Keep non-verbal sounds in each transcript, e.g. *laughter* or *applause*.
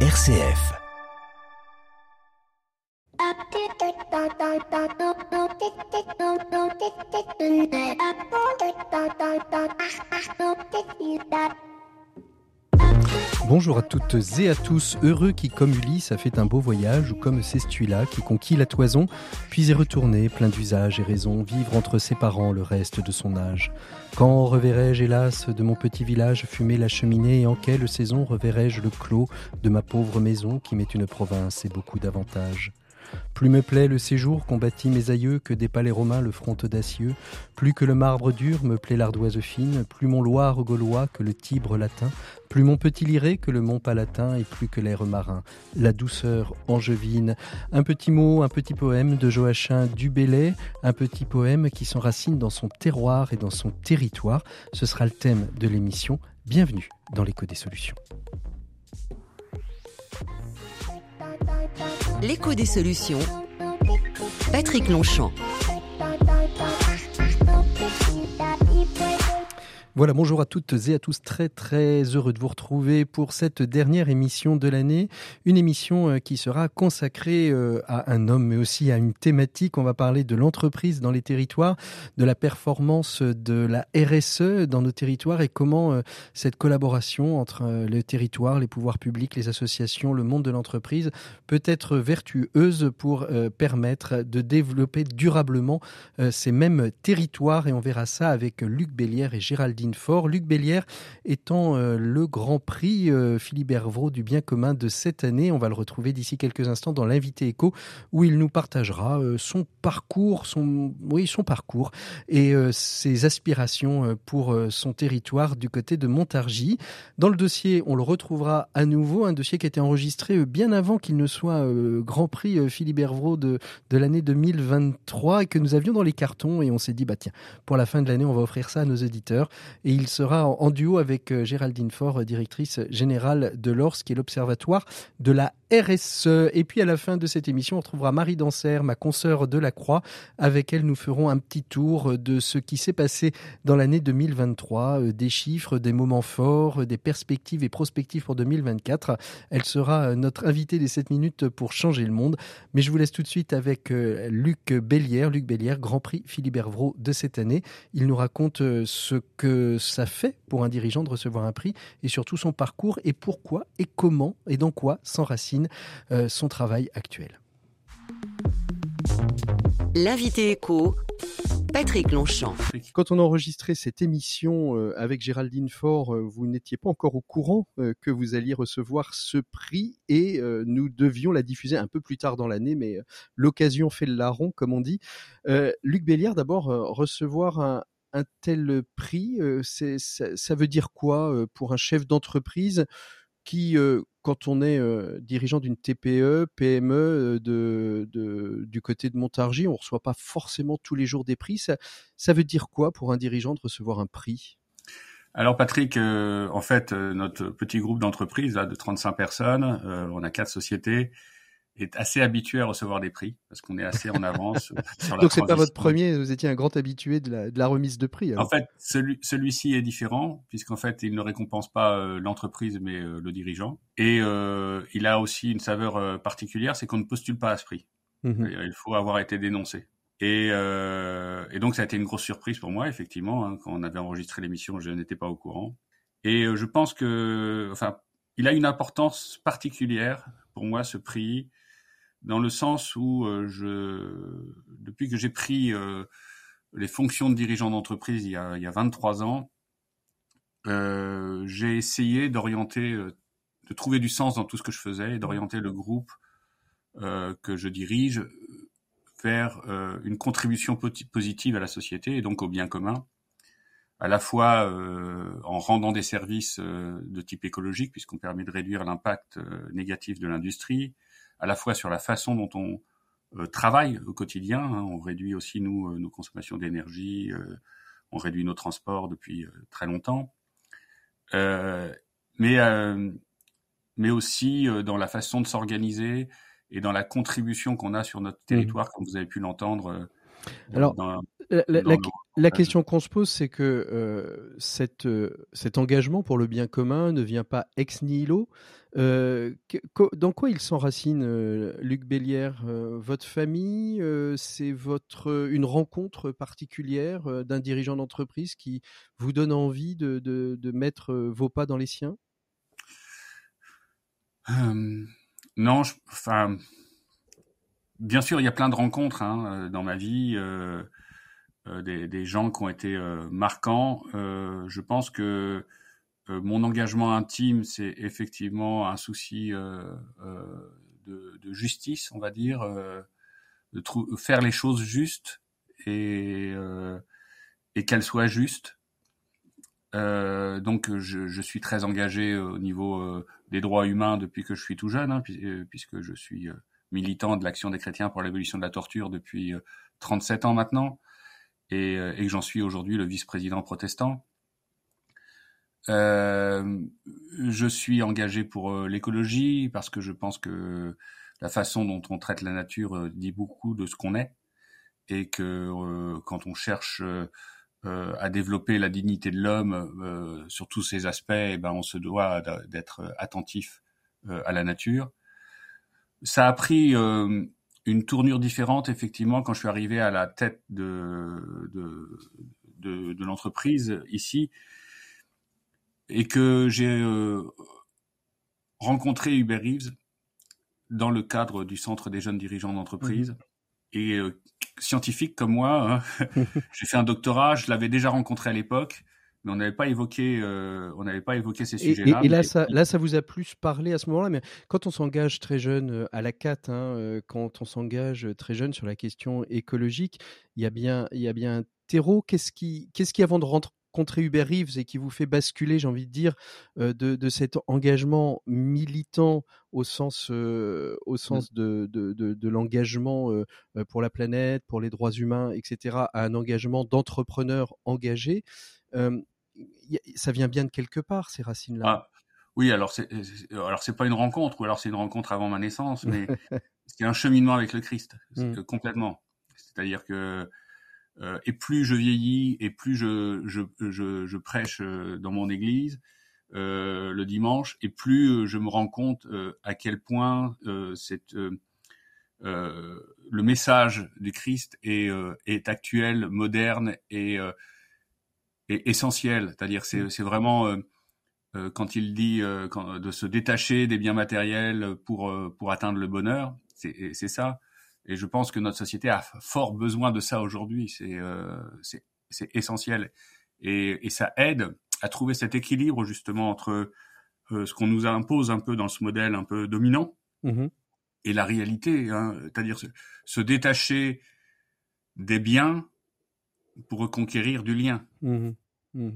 RCF. Bonjour à toutes et à tous, heureux qui comme Ulysse a fait un beau voyage ou comme Cestuila qui conquit la toison, puis est retourné plein d'usages et raisons, vivre entre ses parents le reste de son âge. Quand reverrai-je hélas de mon petit village fumer la cheminée et en quelle saison reverrai-je le clos de ma pauvre maison qui m'est une province et beaucoup d'avantages? Plus me plaît le séjour qu'ont bâti mes aïeux que des palais romains le front audacieux. Plus que le marbre dur me plaît l'ardoise fine, plus mon Loire gaulois que le Tibre latin, plus mon petit liré que le mont palatin et plus que l'air marin, la douceur angevine. Un petit mot, un petit poème de Joachim Dubélé, un petit poème qui s'enracine dans son terroir et dans son territoire. Ce sera le thème de l'émission. Bienvenue dans l'écho des solutions. L'écho des solutions. Patrick Longchamp. Voilà, bonjour à toutes et à tous, très très heureux de vous retrouver pour cette dernière émission de l'année, une émission euh, qui sera consacrée euh, à un homme mais aussi à une thématique. On va parler de l'entreprise dans les territoires, de la performance de la RSE dans nos territoires et comment euh, cette collaboration entre le territoire, les pouvoirs publics, les associations, le monde de l'entreprise peut être vertueuse pour permettre de développer durablement ces mêmes territoires. Et on verra ça avec Luc Bélière et Géraldine Luc Bélière étant euh, le grand prix euh, Philibert Vraud du bien commun de cette année. On va le retrouver d'ici quelques instants dans l'invité écho où il nous partagera euh, son parcours, son, parcours et ses aspirations pour son territoire du côté de Montargis. Dans le dossier, on le retrouvera à nouveau, un dossier qui a été enregistré bien avant qu'il ne soit grand prix Philibert Vraud de, l'année 2023 et que nous avions dans les cartons et on s'est dit, bah tiens, pour la fin de l'année, on va offrir ça à nos auditeurs et il sera en, duo avec euh, Géraldine Faure, directrice générale de l'ORS, qui est l'Observatoire de la RSE. Et puis à la fin de cette émission, on retrouvera Marie Danser, ma consoeur de la Croix. Avec elle, nous ferons un petit tour de ce qui s'est passé dans l'année 2023, euh, des chiffres, des moments forts, des perspectives et prospectives pour 2024. Elle sera euh, notre invitée des 7 minutes pour changer le monde. Mais je vous laisse tout de suite avec Luc Bellière, Luc Bellière, Grand Prix Philibert Vraud de cette année. Il nous raconte ce que ça fait pour un dirigeant de recevoir un prix et surtout son parcours et pourquoi et comment et dans quoi s'enracine euh, son travail actuel. L'invité écho, Patrick Longchamp. Quand on a enregistré cette émission euh, avec Géraldine Faure, euh, vous n'étiez pas encore au courant que vous alliez recevoir ce prix et nous devions la diffuser un peu plus tard dans l'année, mais l'occasion fait le larron, comme on dit. Luc Béliard, d'abord, recevoir un, un tel prix ça, veut dire quoi pour un chef d'entreprise qui, euh, quand on est dirigeant d'une TPE, PME de, du côté de Montargis, on ne reçoit pas forcément tous les jours des prix. Ça, ça veut dire quoi pour un dirigeant de recevoir un prix? Alors Patrick, en fait, notre petit groupe d'entreprises de 35 personnes, on a quatre sociétés, est assez habitué à recevoir des prix parce qu'on est assez en avance sur la Donc c'est pas votre premier, vous étiez un grand habitué de la, de la remise de prix. En fait, celui, celui-ci est différent puisqu'en fait il ne récompense pas euh, l'entreprise mais euh, le dirigeant et euh, il a aussi une saveur euh, particulière, c'est qu'on ne postule pas à ce prix. Mmh il faut avoir été dénoncé. Et, et, donc ça a été une grosse surprise pour moi effectivement hein, quand on avait enregistré l'émission, je n'étais pas au courant. Et je pense que, enfin, il a une importance particulière pour moi ce prix dans le sens où euh, je, depuis que j'ai pris euh, les fonctions de dirigeant d'entreprise il, y a, il y a 23 ans, euh, j'ai essayé d'orienter, de trouver du sens dans tout ce que je faisais et d'orienter le groupe que je dirige vers une contribution positive à la société et donc au bien commun, à la fois en rendant des services de type écologique, puisqu'on permet de réduire l'impact négatif de l'industrie, à la fois sur la façon dont on euh, travaille au quotidien. Hein. On réduit aussi nous euh, nos consommations d'énergie, euh, on réduit nos transports depuis très longtemps, mais mais aussi dans la façon de s'organiser et dans la contribution qu'on a sur notre mmh. territoire, comme vous avez pu l'entendre alors, La, question qu'on se pose, c'est que euh, cette, euh, cet engagement pour le bien commun ne vient pas ex nihilo. Euh, dans quoi il s'enracine, Luc Bélière Votre famille, c'est votre une rencontre particulière d'un dirigeant d'entreprise qui vous donne envie de, de, mettre vos pas dans les siens? Non, enfin, bien sûr, il y a plein de rencontres hein, dans ma vie. Euh, des, gens qui ont été euh, marquants. Euh, je pense que mon engagement intime, c'est effectivement un souci de, justice, on va dire, de faire les choses justes et, et qu'elles soient justes. donc je, suis très engagé au niveau des droits humains depuis que je suis tout jeune, hein, puisque je suis militant de l'action des chrétiens pour l'évolution de la torture depuis 37 ans maintenant. Euh, et, que j'en suis aujourd'hui le vice-président protestant. Euh, je suis engagé pour euh, l'écologie parce que je pense que la façon dont on traite la nature dit beaucoup de ce qu'on est et que quand on cherche à développer la dignité de l'homme sur tous ces aspects, eh ben on se doit d'être attentif à la nature. Ça a pris une tournure différente, effectivement, quand je suis arrivé à la tête de, de, de, l'entreprise ici et que j'ai euh, rencontré Hubert Reeves dans le cadre du Centre des jeunes dirigeants d'entreprise. Mmh. Et euh, scientifique comme moi, hein, *laughs* j'ai fait un doctorat, je l'avais déjà rencontré à l'époque mais on n'avait pas évoqué, euh, on n'avait pas évoqué ces sujets-là. Et, là, ça, là, ça vous a plus parlé à ce moment-là. Mais quand on s'engage très jeune à la CAT, hein, quand on s'engage très jeune sur la question écologique, il y a bien, il y a bien un terreau. Qu'est-ce qui, qu'est-ce qui avant de rencontrer Hubert Reeves et qui vous fait basculer, j'ai envie de dire, de, de, cet engagement militant au sens, au mmh. sens de, de, de l'engagement pour la planète, pour les droits humains, etc., à un engagement d'entrepreneur engagé ça vient bien de quelque part, ces racines-là. Ah, oui, alors c'est alors c'est pas une rencontre, ou alors c'est une rencontre avant ma naissance, mais *laughs* c'est un cheminement avec le Christ, mmh. complètement. C'est-à-dire que euh, et plus je vieillis, et plus je je, je, je prêche euh, dans mon église euh, le dimanche, et plus je me rends compte à quel point cette le message du Christ est, est actuel, moderne et est essentiel. C'est-à-dire, c'est, mm. c'est vraiment euh, euh, quand il dit euh, de se détacher des biens matériels pour pour atteindre le bonheur. C'est, c'est ça. Et je pense que notre société a fort besoin de ça aujourd'hui. C'est c'est, c'est essentiel. Et, et ça aide à trouver cet équilibre justement entre ce qu'on nous impose un peu dans ce modèle un peu dominant mm-hmm. et la réalité. Hein, c'est-à-dire se, se détacher des biens pour reconquérir du lien. Mmh mmh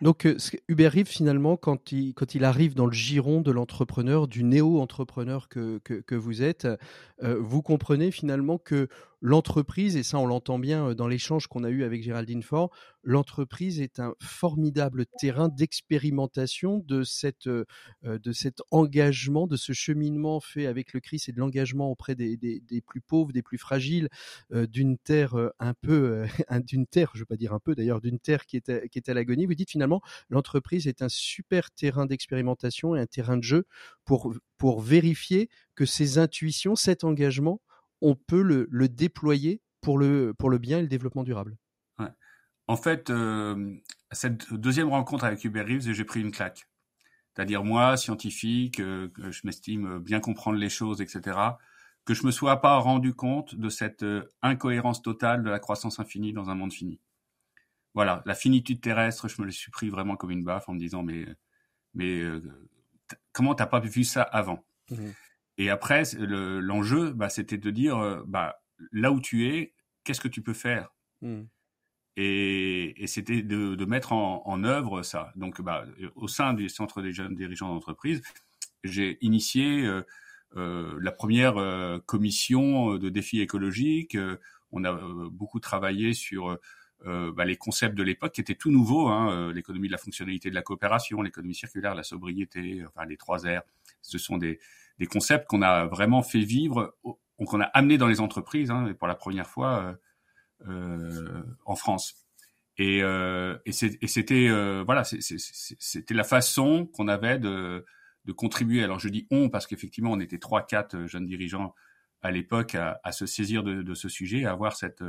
Donc euh, Hubert Reeve, finalement, quand il, quand il arrive dans le giron de l'entrepreneur, du néo-entrepreneur que, vous êtes, euh, vous comprenez finalement que l'entreprise, et ça on l'entend bien euh, dans l'échange qu'on a eu avec Géraldine Faure, l'entreprise est un formidable terrain d'expérimentation de, cette, euh, de cet engagement, de ce cheminement fait avec le Christ et de l'engagement auprès des, des, plus pauvres, des plus fragiles, d'une terre un peu, *laughs* d'une terre, je ne veux pas dire un peu d'ailleurs, d'une terre qui est qui est à l'agonie. Vous dites finalement, l'entreprise est un super terrain d'expérimentation et un terrain de jeu pour, pour vérifier que ces intuitions, cet engagement, on peut le, le déployer pour le, pour le bien et le développement durable. En fait, euh, cette deuxième rencontre avec Hubert Reeves, j'ai pris une claque. C'est-à-dire moi, scientifique, euh, je m'estime bien comprendre les choses, etc., que je me sois pas rendu compte de cette euh, incohérence totale de la croissance infinie dans un monde fini. Voilà, la finitude terrestre, je me le suis pris vraiment comme une baffe en me disant mais mais comment t'as pas vu ça avant? Mmh et après, l'enjeu, bah, c'était de dire, euh, bah, là où tu es, qu'est-ce que tu peux faire? Mmh. Et, et c'était de, de, mettre en, en, œuvre ça. Donc, bah, au sein du Centre des jeunes dirigeants d'entreprise, j'ai initié euh, euh, la première euh, commission de défis écologiques. On a beaucoup travaillé sur bah, les concepts de l'époque qui étaient tout nouveaux, hein, l'économie de la fonctionnalité de la coopération, l'économie circulaire, la sobriété, enfin les trois R. Ce sont des, des concepts qu'on a vraiment fait vivre, qu'on a amené dans les entreprises. Hein, pour la première fois, euh, en France. Et, et c'était voilà, c'était la façon qu'on avait de, de contribuer. Alors je dis on parce qu'effectivement on était trois quatre jeunes dirigeants à l'époque à, à, se saisir de, de, ce sujet, à avoir cette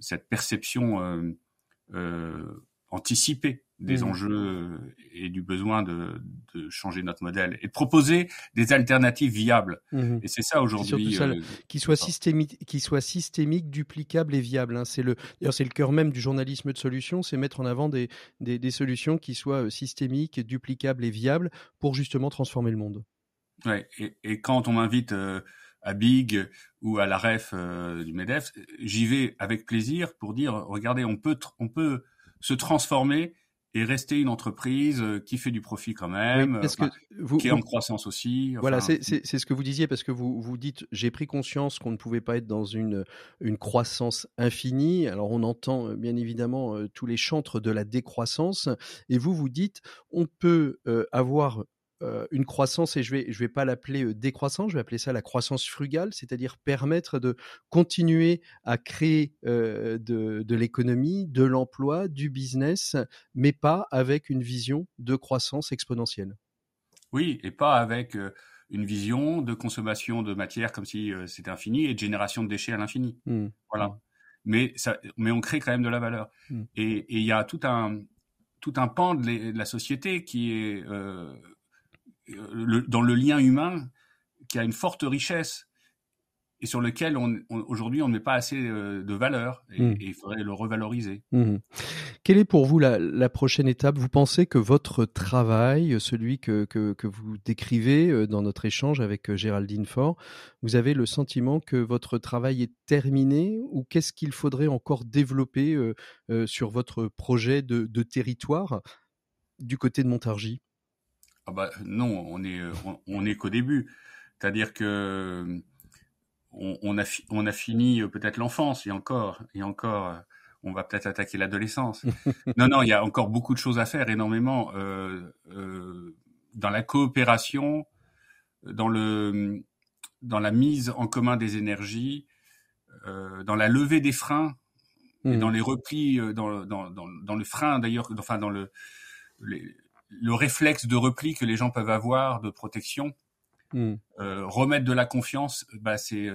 cette perception euh, euh, anticipée des mmh. enjeux et du besoin de, de, changer notre modèle et de proposer des alternatives viables. Mmh. Et c'est ça aujourd'hui. Euh, qui soit systémique, qui soit systémique, duplicable et viable. Hein. C'est le, d'ailleurs, c'est le cœur même du journalisme de solutions, c'est mettre en avant des, des, des, solutions qui soient euh, systémiques, duplicables et viables pour justement transformer le monde. Ouais. Et, et quand on m'invite euh, à Big ou à la REF euh, du MEDEF, j'y vais avec plaisir pour dire, regardez, on peut, on peut se transformer et rester une entreprise euh, qui fait du profit quand même, qui est en croissance aussi. voilà, c'est ce que vous disiez parce que vous vous dites j'ai pris conscience qu'on ne pouvait pas être dans une une croissance infinie. Alors on entend euh, bien évidemment tous les chantres de la décroissance et vous vous dites on peut avoir euh, une croissance, et je vais, je vais pas l'appeler euh, décroissance, je vais appeler ça la croissance frugale, c'est-à-dire permettre de continuer à créer euh, de, de l'économie, de l'emploi, du business, mais pas avec une vision de croissance exponentielle. Oui, et pas avec une vision de consommation de matière comme si c'était infini et de génération de déchets à l'infini. Mmh. Voilà. Mmh. Mais, ça, mais on crée quand même de la valeur. Mmh. Et il y a tout un, tout un pan de, la société qui est dans le lien humain qui a une forte richesse et sur lequel on, aujourd'hui on ne met pas assez euh, de valeur et, hmm. il faudrait le revaloriser. Hmm. Quelle est pour vous la, prochaine étape? Vous pensez que votre travail, celui que, que, vous décrivez euh, dans notre échange avec euh, Géraldine Faure, vous avez le sentiment que votre travail est terminé ou qu'est-ce qu'il faudrait encore développer sur votre projet de, de territoire du côté de Montargis? Ah bah, non, on est on, est qu'au début. C'est-à-dire que on, a on a fini euh, peut-être l'enfance et encore et encore euh, on va peut-être attaquer l'adolescence. *laughs* non non, il y a encore beaucoup de choses à faire, énormément euh, dans la coopération, dans le dans la mise en commun des énergies, dans la levée des freins et mmh. dans les replis, dans, dans, dans, dans le frein d'ailleurs, enfin dans le les, le réflexe de repli que les gens peuvent avoir de protection, hmm. euh, remettre de la confiance, bah c'est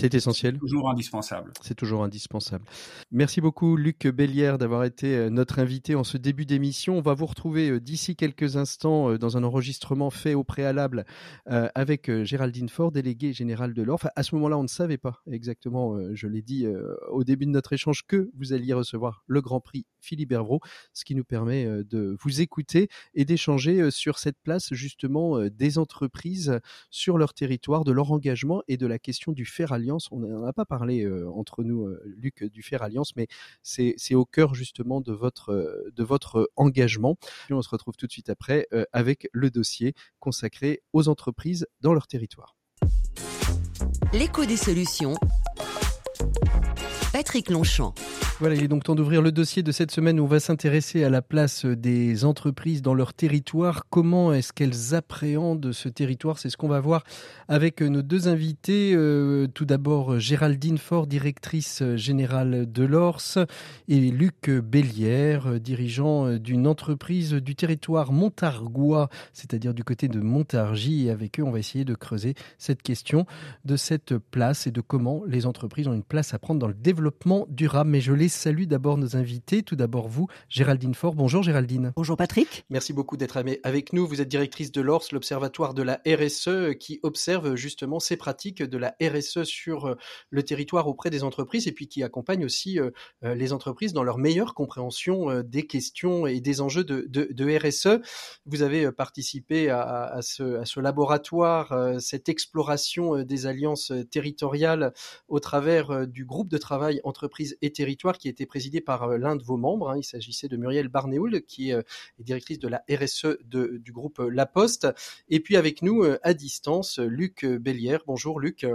c'est essentiel. Toujours indispensable. C'est toujours indispensable. Merci beaucoup Luc Bellière d'avoir été euh, notre invité en ce début d'émission. On va vous retrouver euh, d'ici quelques instants dans un enregistrement fait au préalable avec Géraldine Fort, déléguée générale de l'ORF. À ce moment-là, on ne savait pas exactement, je l'ai dit au début de notre échange, que vous alliez recevoir le Grand Prix Philippe Hervrault, ce qui nous permet euh, de vous écouter et d'échanger euh, sur cette place justement euh, des entreprises sur leur territoire, de leur engagement et de la question du Fer Alliance. On n'en a pas parlé entre nous, Luc, du Fer Alliance, mais c'est au cœur justement de votre, votre engagement. On se retrouve tout de suite après avec le dossier consacré aux entreprises dans leur territoire. L'écho des solutions. Patrick Longchamp. Voilà, il est donc temps d'ouvrir le dossier de cette semaine où on va s'intéresser à la place des entreprises dans leur territoire. Comment est-ce qu'elles appréhendent ce territoire? C'est ce qu'on va voir avec nos deux invités. Euh, tout d'abord, Géraldine Fort, directrice générale de l'ORS, et Luc Bellière, dirigeant d'une entreprise du territoire montargois, c'est-à-dire du côté de Montargis. Et avec eux, on va essayer de creuser cette question de cette place et de comment les entreprises ont une place à prendre dans le développement durable. Mais je les salue d'abord nos invités. Tout d'abord vous, Géraldine Faure. Bonjour Géraldine. Bonjour Patrick. Merci beaucoup d'être avec nous. Vous êtes directrice de l'ORS, l'Observatoire de la RSE, qui observe justement ces pratiques de la RSE sur euh, le territoire auprès des entreprises et puis qui accompagne aussi euh, euh, les entreprises dans leur meilleure compréhension des questions et des enjeux de, de, RSE. Vous avez participé à, ce, à ce, laboratoire, cette exploration des alliances territoriales au travers du groupe de travail entreprises et territoires qui était présidé par euh, l'un de vos membres. Hein. Il s'agissait de Muriel Barnéoul, qui euh, est directrice de la RSE du groupe La Poste. Et puis avec nous, euh, à distance, Luc Bellière. Bonjour Luc.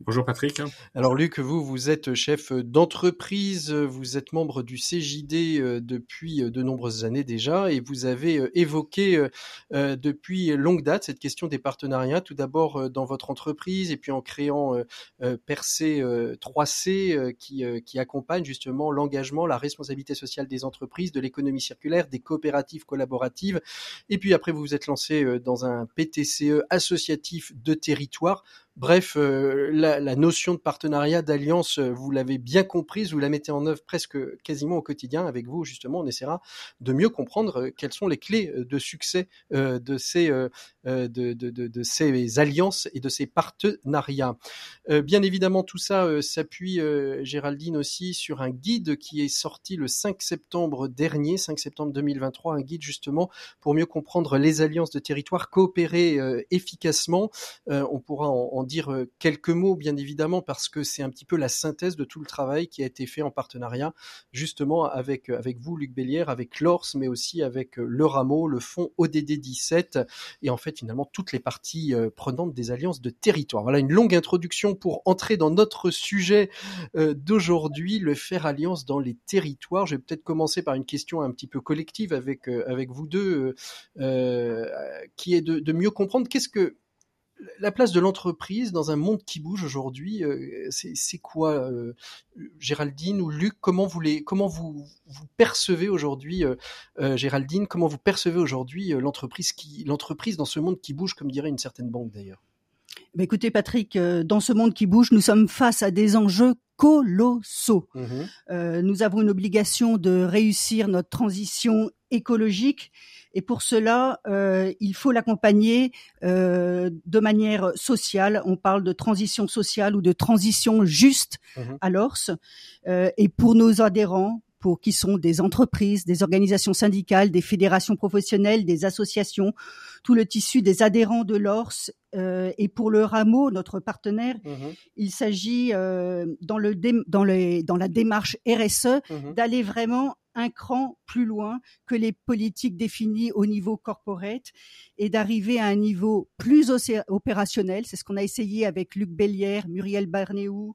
Bonjour Patrick. Alors Luc, vous, vous êtes chef d'entreprise, vous êtes membre du CJD euh, depuis euh, de nombreuses années déjà et vous avez euh, évoqué depuis longue date cette question des partenariats, tout d'abord dans votre entreprise et puis en créant Percé 3C qui, qui accompagne justement l'engagement, la responsabilité sociale des entreprises, de l'économie circulaire, des coopératives collaboratives. Et puis après, vous vous êtes lancé dans un PTCE associatif de territoire Bref, euh, la, notion de partenariat, d'alliance, euh, vous l'avez bien comprise, vous la mettez en œuvre presque quasiment au quotidien. Avec vous, justement, on essaiera de mieux comprendre euh, quelles sont les clés de succès de, ces, alliances et de ces partenariats. bien évidemment, tout ça s'appuie, Géraldine, aussi sur un guide qui est sorti le 5 septembre dernier, 5 septembre 2023, un guide justement pour mieux comprendre les alliances de territoire, coopérer efficacement. on pourra en dire euh, quelques mots, bien évidemment, parce que c'est un petit peu la synthèse de tout le travail qui a été fait en partenariat, justement, avec, euh, avec vous, Luc Bélière, avec l'ORS, mais aussi avec euh, le Rameau, le fonds ODD 17, et en fait, finalement, toutes les parties prenantes des alliances de territoire. Voilà une longue introduction pour entrer dans notre sujet d'aujourd'hui, le faire alliance dans les territoires. Je vais peut-être commencer par une question un petit peu collective avec, avec vous deux, qui est de, de mieux comprendre qu'est-ce que la place de l'entreprise dans un monde qui bouge aujourd'hui, euh, c'est quoi, euh, Géraldine ou Luc Comment vous percevez aujourd'hui, euh, Géraldine Comment vous percevez aujourd'hui l'entreprise dans ce monde qui bouge, comme dirait une certaine banque d'ailleurs? Bah, écoutez Patrick, dans ce monde qui bouge, nous sommes face à des enjeux colossaux. Mmh nous avons une obligation de réussir notre transition écologique et pour cela, euh, il faut l'accompagner euh, de manière sociale. On parle de transition sociale ou de transition juste mhm. à l'ORS. Euh, et pour nos adhérents, pour qui sont des entreprises, des organisations syndicales, des fédérations professionnelles, des associations, tout le tissu des adhérents de l'ORS euh, et pour le rameau, notre partenaire, mhm. il s'agit euh, dans, le dans, dans la démarche RSE mhm. d'aller vraiment un cran plus loin que les politiques définies au niveau corporate et d'arriver à un niveau plus opérationnel. C'est ce qu'on a essayé avec Luc Bellière, Muriel Barnéou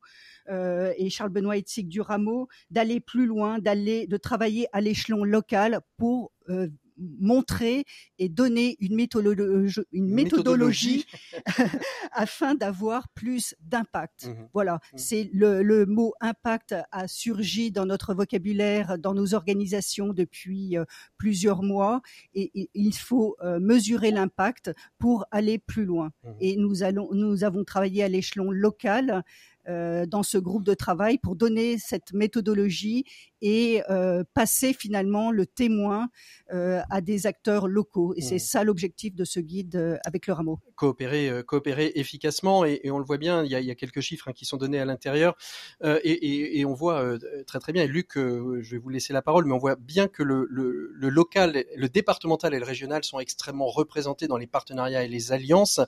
euh, et Charles Benoît Etzig du Rameau, d'aller plus loin, d'aller de travailler à l'échelon local pour euh, montrer et donner une méthodologie, une méthodologie, *laughs* afin d'avoir plus d'impact. Mmh voilà, mmh. c'est le, le, mot impact a surgi dans notre vocabulaire, dans nos organisations depuis euh, plusieurs mois, et, il faut euh, mesurer l'impact pour aller plus loin. Mmh et nous allons, nous avons travaillé à l'échelon local euh, dans ce groupe de travail pour donner cette méthodologie et euh, passer finalement le témoin euh, à des acteurs locaux. Et c'est ça l'objectif de ce guide avec le rameau. Coopérer, coopérer efficacement et, on le voit bien. Il y a, quelques chiffres hein, qui sont donnés à l'intérieur et, on voit très très bien. Et Luc, je vais vous laisser la parole, mais on voit bien que le, le local, le départemental et le régional sont extrêmement représentés dans les partenariats et les alliances,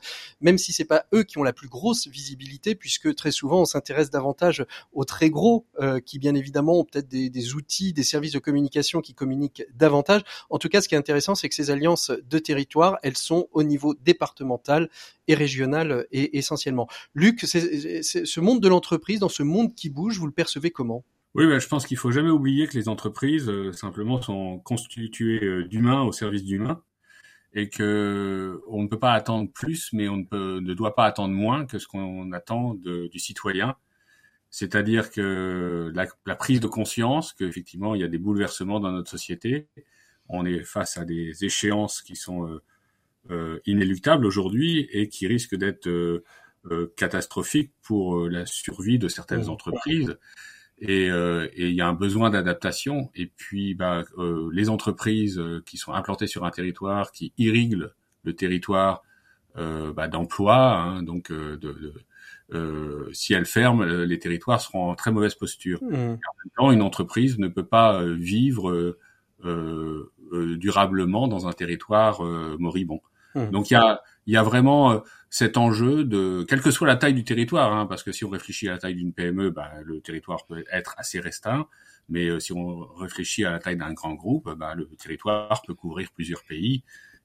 même si c'est pas eux qui ont la plus grosse visibilité, puisque très souvent on s'intéresse davantage aux très gros, euh, qui bien évidemment ont peut-être des, outils, des services de communication qui communiquent davantage. En tout cas, ce qui est intéressant, c'est que ces alliances de territoire, elles sont au niveau départemental et régional et essentiellement. Luc, ce monde de l'entreprise, dans ce monde qui bouge, vous le percevez comment? Oui, je pense qu'il faut jamais oublier que les entreprises euh, simplement sont constituées euh, d'humains au service d'humains et que on ne peut pas attendre plus, mais on ne, ne doit pas attendre moins que ce qu'on attend du citoyen. C'est-à-dire que la, la, prise de conscience qu'effectivement il y a des bouleversements dans notre société, on est face à des échéances qui sont euh, euh inéluctables aujourd'hui et qui risquent d'être euh, catastrophiques pour la survie de certaines mmh. entreprises et euh, il y a un besoin d'adaptation. Et puis, bah, euh, les entreprises qui sont implantées sur un territoire, qui irriguent le territoire euh, bah, d'emploi, hein, donc de, de si elles ferment, les territoires seront en très mauvaise posture. Mmh. En même temps, une entreprise ne peut pas vivre durablement dans un territoire moribond. Mmh. Donc il y a, y a vraiment cet enjeu de, quelle que soit la taille du territoire, hein, parce que si on réfléchit à la taille d'une PME, bah, le territoire peut être assez restreint, mais euh, si on réfléchit à la taille d'un grand groupe, bah, le territoire peut couvrir plusieurs pays,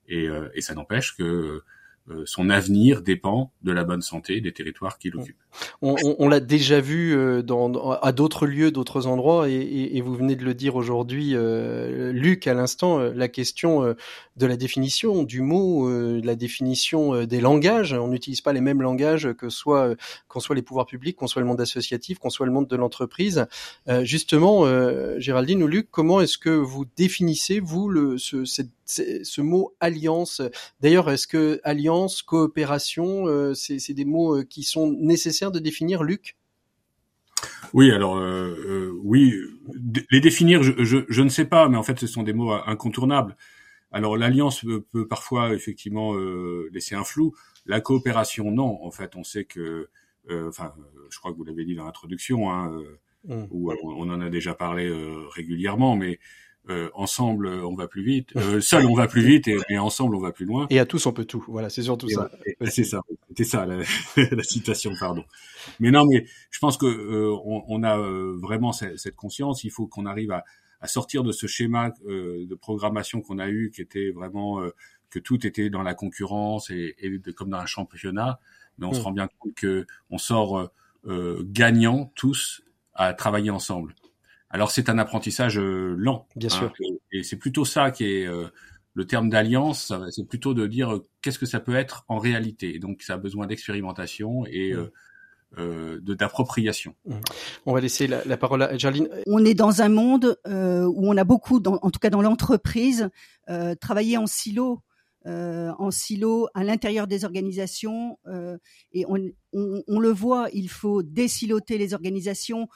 et, euh, et ça n'empêche que euh, son avenir dépend de la bonne santé des territoires qu'il occupe. On, l'a déjà vu euh, dans, à d'autres lieux, d'autres endroits, et, vous venez de le dire aujourd'hui, euh, Luc, à l'instant, la question de la définition du mot, la définition des langages. On n'utilise pas les mêmes langages que soit qu'on soit les pouvoirs publics, qu'on soit le monde associatif, qu'on soit le monde de l'entreprise. justement, Géraldine ou Luc, comment est-ce que vous définissez vous le, ce, cette ce mot alliance. D'ailleurs, est-ce que alliance, coopération, euh, c'est des mots euh, qui sont nécessaires de définir, Luc? Oui, alors euh, oui, les définir, je, ne sais pas, mais en fait, ce sont des mots incontournables. Alors l'alliance peut, parfois effectivement laisser un flou. La coopération, non. En fait, on sait que, enfin, je crois que vous l'avez dit dans l'introduction, hein, mmh. où on, en a déjà parlé régulièrement, mais euh, ensemble on va plus vite, euh, *laughs* seul on va plus vite et, ensemble on va plus loin. Et à tous on peut tout. Voilà, c'est surtout ça. C'est ça, c'était ça la, *laughs* la, citation, pardon. Mais non, mais je pense que euh, on, on, a vraiment cette, conscience. Il faut qu'on arrive à, à, sortir de ce schéma de programmation qu'on a eu, qui était vraiment que tout était dans la concurrence et, et comme dans un championnat. Mais on se mm. rend bien compte que on sort gagnant tous à travailler ensemble. Alors c'est un apprentissage euh, lent. Bien hein, sûr. Et, c'est plutôt ça qui est euh, le terme d'alliance. C'est plutôt de dire euh, qu'est-ce que ça peut être en réalité. donc ça a besoin d'expérimentation et mmh. de d'appropriation. Mmh. On va laisser la, parole à Jarline. On est dans un monde où on a beaucoup, en tout cas dans l'entreprise, travaillé en silo. en silo à l'intérieur des organisations et on, on, le voit, il faut désiloter les organisations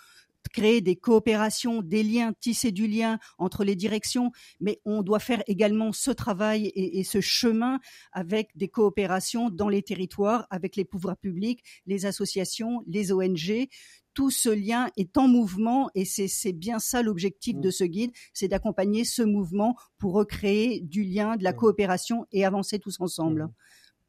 créer des coopérations, des liens, tisser du lien entre les directions, mais on doit faire également ce travail et, ce chemin avec des coopérations dans les territoires, avec les pouvoirs publics, les associations, les ONG. Tout ce lien est en mouvement et c'est bien ça l'objectif de mmh. ce guide, c'est d'accompagner ce mouvement pour recréer du lien, de la mmh. coopération et avancer tous ensemble. Mmh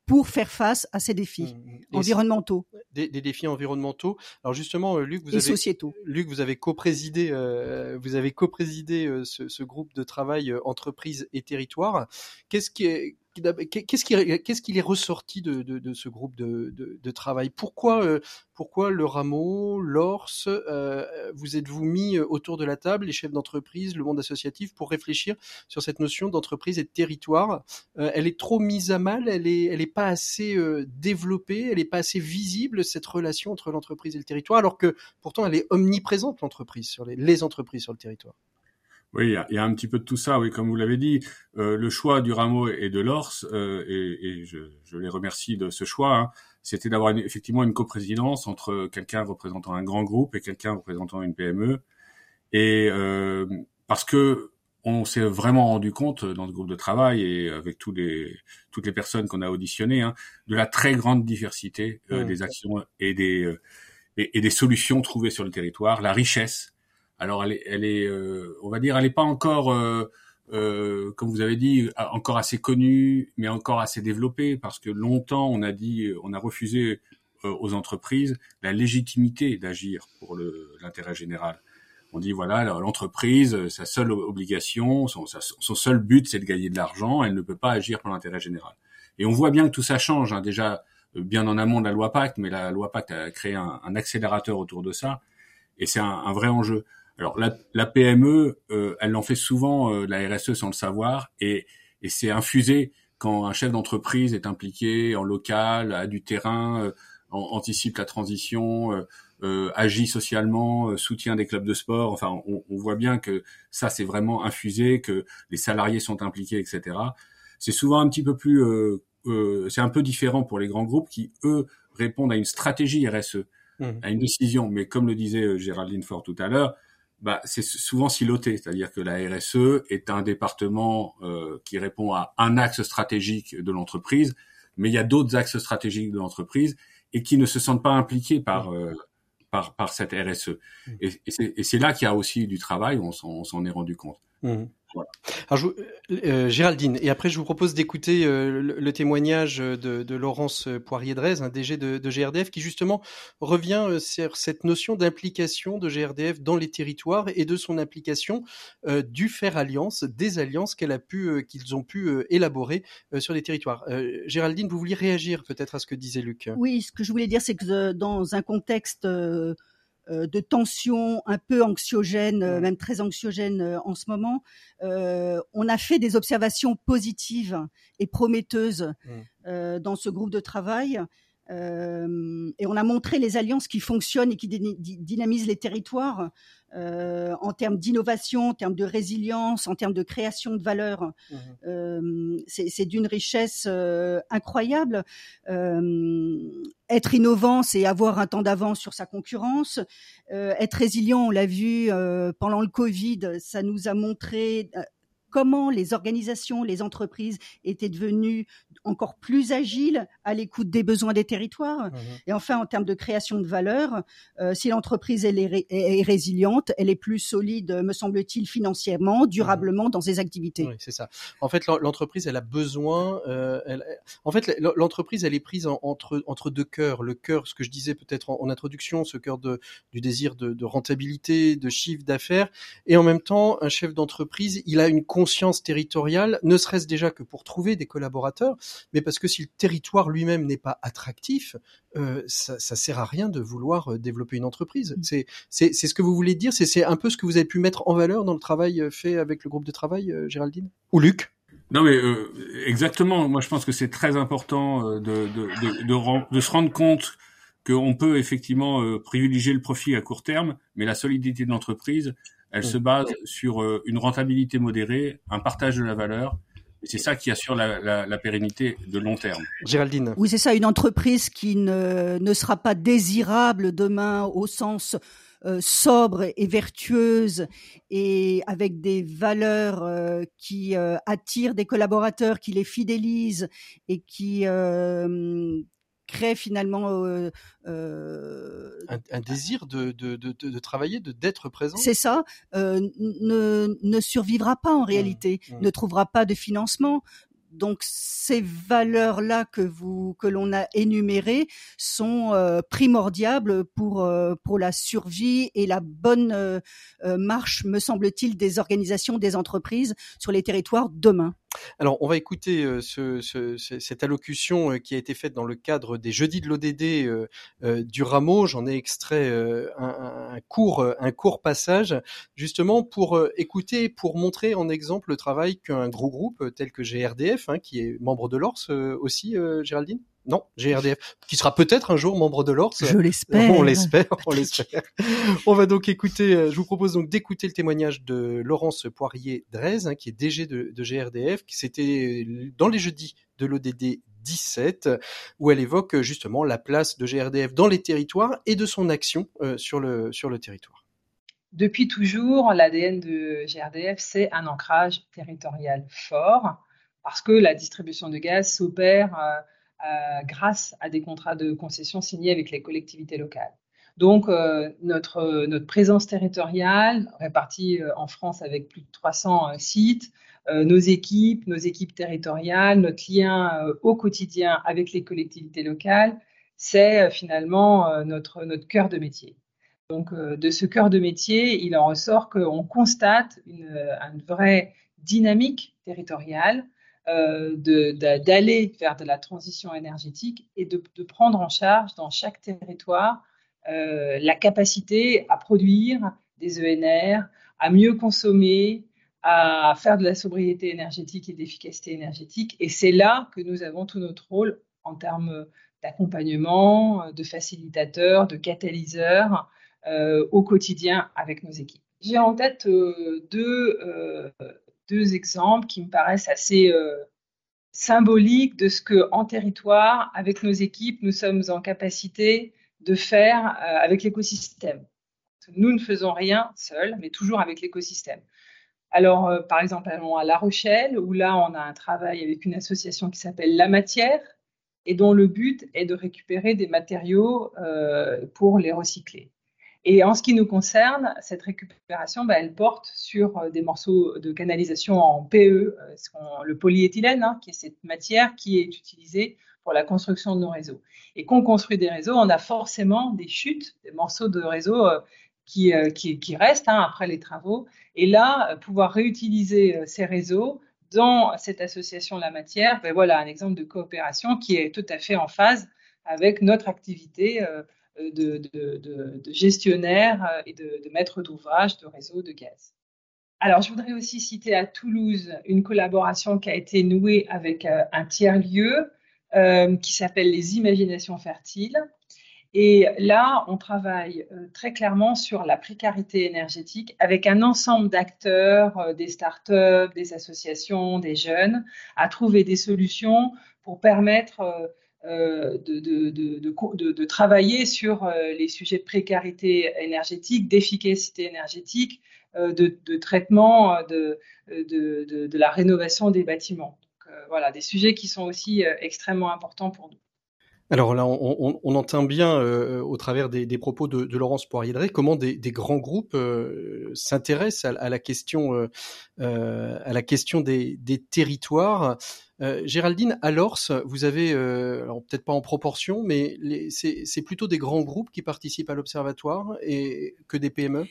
pour faire face à ces défis mmh, mmh. environnementaux. Des, défis environnementaux. Alors justement, euh, Luc, vous et avez sociétaux. Luc, vous avez co-présidé, euh, vous avez co-présidé euh, ce, ce, groupe de travail entreprise et territoire. Qu'est-ce qui est Qu'est-ce qui, qu'il est ressorti de, ce groupe de, travail? Pourquoi, euh, pourquoi le rameau, l'ORS, euh, vous êtes-vous mis euh, autour de la table, les chefs d'entreprise, le monde associatif, pour réfléchir sur cette notion d'entreprise et de territoire? Elle est trop mise à mal, elle est, elle est pas assez développée, elle est pas assez visible cette relation entre l'entreprise et le territoire, alors que pourtant elle est omniprésente l'entreprise sur les entreprises sur le territoire? Oui, il y, a, un petit peu de tout ça, oui, comme vous l'avez dit. Euh, le choix du rameau et de l'Ors, euh, et, et je, je, les remercie de ce choix, hein, c'était d'avoir effectivement une coprésidence entre quelqu'un représentant un grand groupe et quelqu'un représentant une PME. Et euh, parce que on s'est vraiment rendu compte dans ce groupe de travail et avec tous les, toutes les personnes qu'on a auditionnées hein, de la très grande diversité euh, mmh. des actions et des, euh, et, et, des solutions trouvées sur le territoire, la richesse alors elle est, elle est euh, on va dire, elle n'est pas encore, euh, euh, comme vous avez dit, encore assez connue, mais encore assez développée, parce que longtemps on a dit, on a refusé aux entreprises la légitimité d'agir pour l'intérêt général. On dit voilà, l'entreprise, sa seule obligation, son, seul but, c'est de gagner de l'argent. Elle ne peut pas agir pour l'intérêt général. Et on voit bien que tout ça change. Hein, déjà bien en amont de la loi Pacte, mais la loi Pacte a créé un, accélérateur autour de ça, et c'est un, vrai enjeu. Alors la, la PME, euh, elle en fait souvent euh, la RSE sans le savoir et, et c'est infusé quand un chef d'entreprise est impliqué en local, a du terrain, euh, anticipe la transition, euh, agit socialement, soutient des clubs de sport. Enfin, on, on voit bien que ça c'est vraiment infusé, que les salariés sont impliqués, etc. C'est souvent un petit peu plus, c'est un peu différent pour les grands groupes qui eux répondent à une stratégie RSE, mmh. à une décision. Mais comme le disait Géraldine Fort tout à l'heure, bah, c'est souvent siloté, c'est-à-dire que la RSE est un département euh, qui répond à un axe stratégique de l'entreprise, mais il y a d'autres axes stratégiques de l'entreprise et qui ne se sentent pas impliqués par euh, par, par cette RSE. Mmh. Et, et c'est là qu'il y a aussi du travail, on s'en est rendu compte. Mmh. Alors, euh, Géraldine, et après je vous propose d'écouter euh, le, témoignage de, Laurence Poirier-Drez, un DG de, GRDF, qui justement revient euh, sur cette notion d'implication de GRDF dans les territoires et de son implication du faire alliance, des alliances qu'elle a pu, qu'ils ont pu élaborer sur les territoires. Géraldine, vous vouliez réagir peut-être à ce que disait Luc? Oui, ce que je voulais dire, c'est que dans un contexte euh, de tensions un peu anxiogènes, euh, même très anxiogènes euh, en ce moment, on a fait des observations positives et prometteuses dans ce groupe de travail. Et on a montré les alliances qui fonctionnent et qui dynamisent les territoires euh, en termes d'innovation, en termes de résilience, en termes de création de valeur. Mmh euh, c'est d'une richesse euh, incroyable. être innovant, c'est avoir un temps d'avance sur sa concurrence. être résilient, on l'a vu pendant le Covid, ça nous a montré comment les organisations, les entreprises étaient devenues encore plus agiles à l'écoute des besoins des territoires. Mmh et enfin, en termes de création de valeur, euh, si l'entreprise est, résiliente, elle est plus solide, me semble-t-il, financièrement, durablement dans ses activités. Oui, c'est ça. En fait, l'entreprise, elle a besoin. Euh, en fait, l'entreprise, elle est prise entre entre deux cœurs. Le cœur, ce que je disais peut-être en, introduction, ce cœur de, du désir de, de rentabilité, de chiffre d'affaires, et en même temps, un chef d'entreprise, il a une conscience territoriale, ne serait-ce déjà que pour trouver des collaborateurs, mais parce que si le territoire lui-même n'est pas attractif, euh, ça, ça sert à rien de vouloir euh, développer une entreprise. Mmh. C'est c'est ce que vous voulez dire, c'est un peu ce que vous avez pu mettre en valeur dans le travail euh, fait avec le groupe de travail, Géraldine? Ou Luc? Non mais exactement. Moi je pense que c'est très important de, de, de, de, se rendre compte qu'on peut effectivement privilégier le profit à court terme, mais la solidité de l'entreprise, elle se base sur euh, une rentabilité modérée, un partage de la valeur. Et c'est ça qui assure la, pérennité de long terme. Géraldine. Oui, c'est ça, une entreprise qui ne, ne sera pas désirable demain au sens euh, sobre et vertueuse et avec des valeurs euh, qui attirent des collaborateurs, qui les fidélisent et qui crée finalement euh, euh, un, désir de, de, de, de travailler, de d'être présent? C'est ça, euh, ne, ne survivra pas en mmh, réalité, mmh. ne trouvera pas de financement. Donc ces valeurs-là que vous que l'on a énumérées sont primordiales pour pour la survie et la bonne marche, me semble-t-il, des organisations, des entreprises sur les territoires demain. Alors, on va écouter cette allocution qui a été faite dans le cadre des Jeudis de l'ODD du Rameau. J'en ai extrait un, court, un court passage, justement pour écouter, pour montrer en exemple le travail qu'un gros groupe tel que GRDF, hein, qui est membre de l'ORS aussi, Géraldine? Non, GRDF, qui sera peut-être un jour membre de l'ORS. Je l'espère. On l'espère, on l'espère. on va donc écouter, euh, je vous propose donc d'écouter le témoignage de Laurence Poirier-Drez, hein, qui est DG de, GRDF, qui c'était dans les jeudis de l'ODD 17, où elle évoque justement la place de GRDF dans les territoires et de son action euh, sur, le, sur le territoire. Depuis toujours, l'ADN de GRDF, c'est un ancrage territorial fort, parce que la distribution de gaz s'opère euh, euh, grâce à des contrats de concession signés avec les collectivités locales. Donc, euh, notre, notre présence territoriale, répartie euh, en France avec plus de 300 sites, nos équipes, nos équipes territoriales, notre lien au quotidien avec les collectivités locales, c'est finalement notre, cœur de métier. Donc, de ce cœur de métier, il en ressort qu'on constate une, vraie dynamique territoriale euh, d'aller vers de la transition énergétique et de, prendre en charge dans chaque territoire euh, la capacité à produire des ENR, à mieux consommer, à faire de la sobriété énergétique et d'efficacité énergétique. Et c'est là que nous avons tout notre rôle en termes d'accompagnement, de facilitateur, de catalyseur euh, au quotidien avec nos équipes. J'ai en tête deux deux exemples qui me paraissent assez euh, symboliques de ce que en territoire, avec nos équipes, nous sommes en capacité de faire euh, avec l'écosystème. Nous ne faisons rien seuls, mais toujours avec l'écosystème. Alors, euh, par exemple, allons à La Rochelle, où là, on a un travail avec une association qui s'appelle La Matière, et dont le but est de récupérer des matériaux pour les recycler. Et en ce qui nous concerne, cette récupération, bah, elle porte sur euh, des morceaux de canalisation en PE, euh, le polyéthylène, hein, qui est cette matière qui est utilisée pour la construction de nos réseaux. Et qu'on construit des réseaux, on a forcément des chutes, des morceaux de réseaux euh, qui, qui, restent hein, après les travaux. Et là, pouvoir réutiliser ces réseaux dans cette association de la matière, ben voilà un exemple de coopération qui est tout à fait en phase avec notre activité de, de, gestionnaire euh, et de, maître d'ouvrage de réseau de gaz. Alors, je voudrais aussi citer à Toulouse une collaboration qui a été nouée avec euh, un tiers-lieu euh, qui s'appelle les Imaginations Fertiles. Et là, on travaille très clairement sur la précarité énergétique avec un ensemble d'acteurs, des startups, des associations, des jeunes, à trouver des solutions pour permettre euh, de, de, de, travailler sur euh, les sujets de précarité énergétique, d'efficacité énergétique, euh, de, traitement de, de, la rénovation des bâtiments. Voilà, des sujets qui sont aussi extrêmement importants pour nous. Alors là, on, on, entend bien au travers des, propos de, Laurence Poirier-Drey comment des, grands groupes s'intéressent à, la question, à la question des, des territoires. Euh, Géraldine, à l'ORS, vous avez, euh, peut-être pas en proportion, mais c'est plutôt des grands groupes qui participent à l'observatoire et que des PME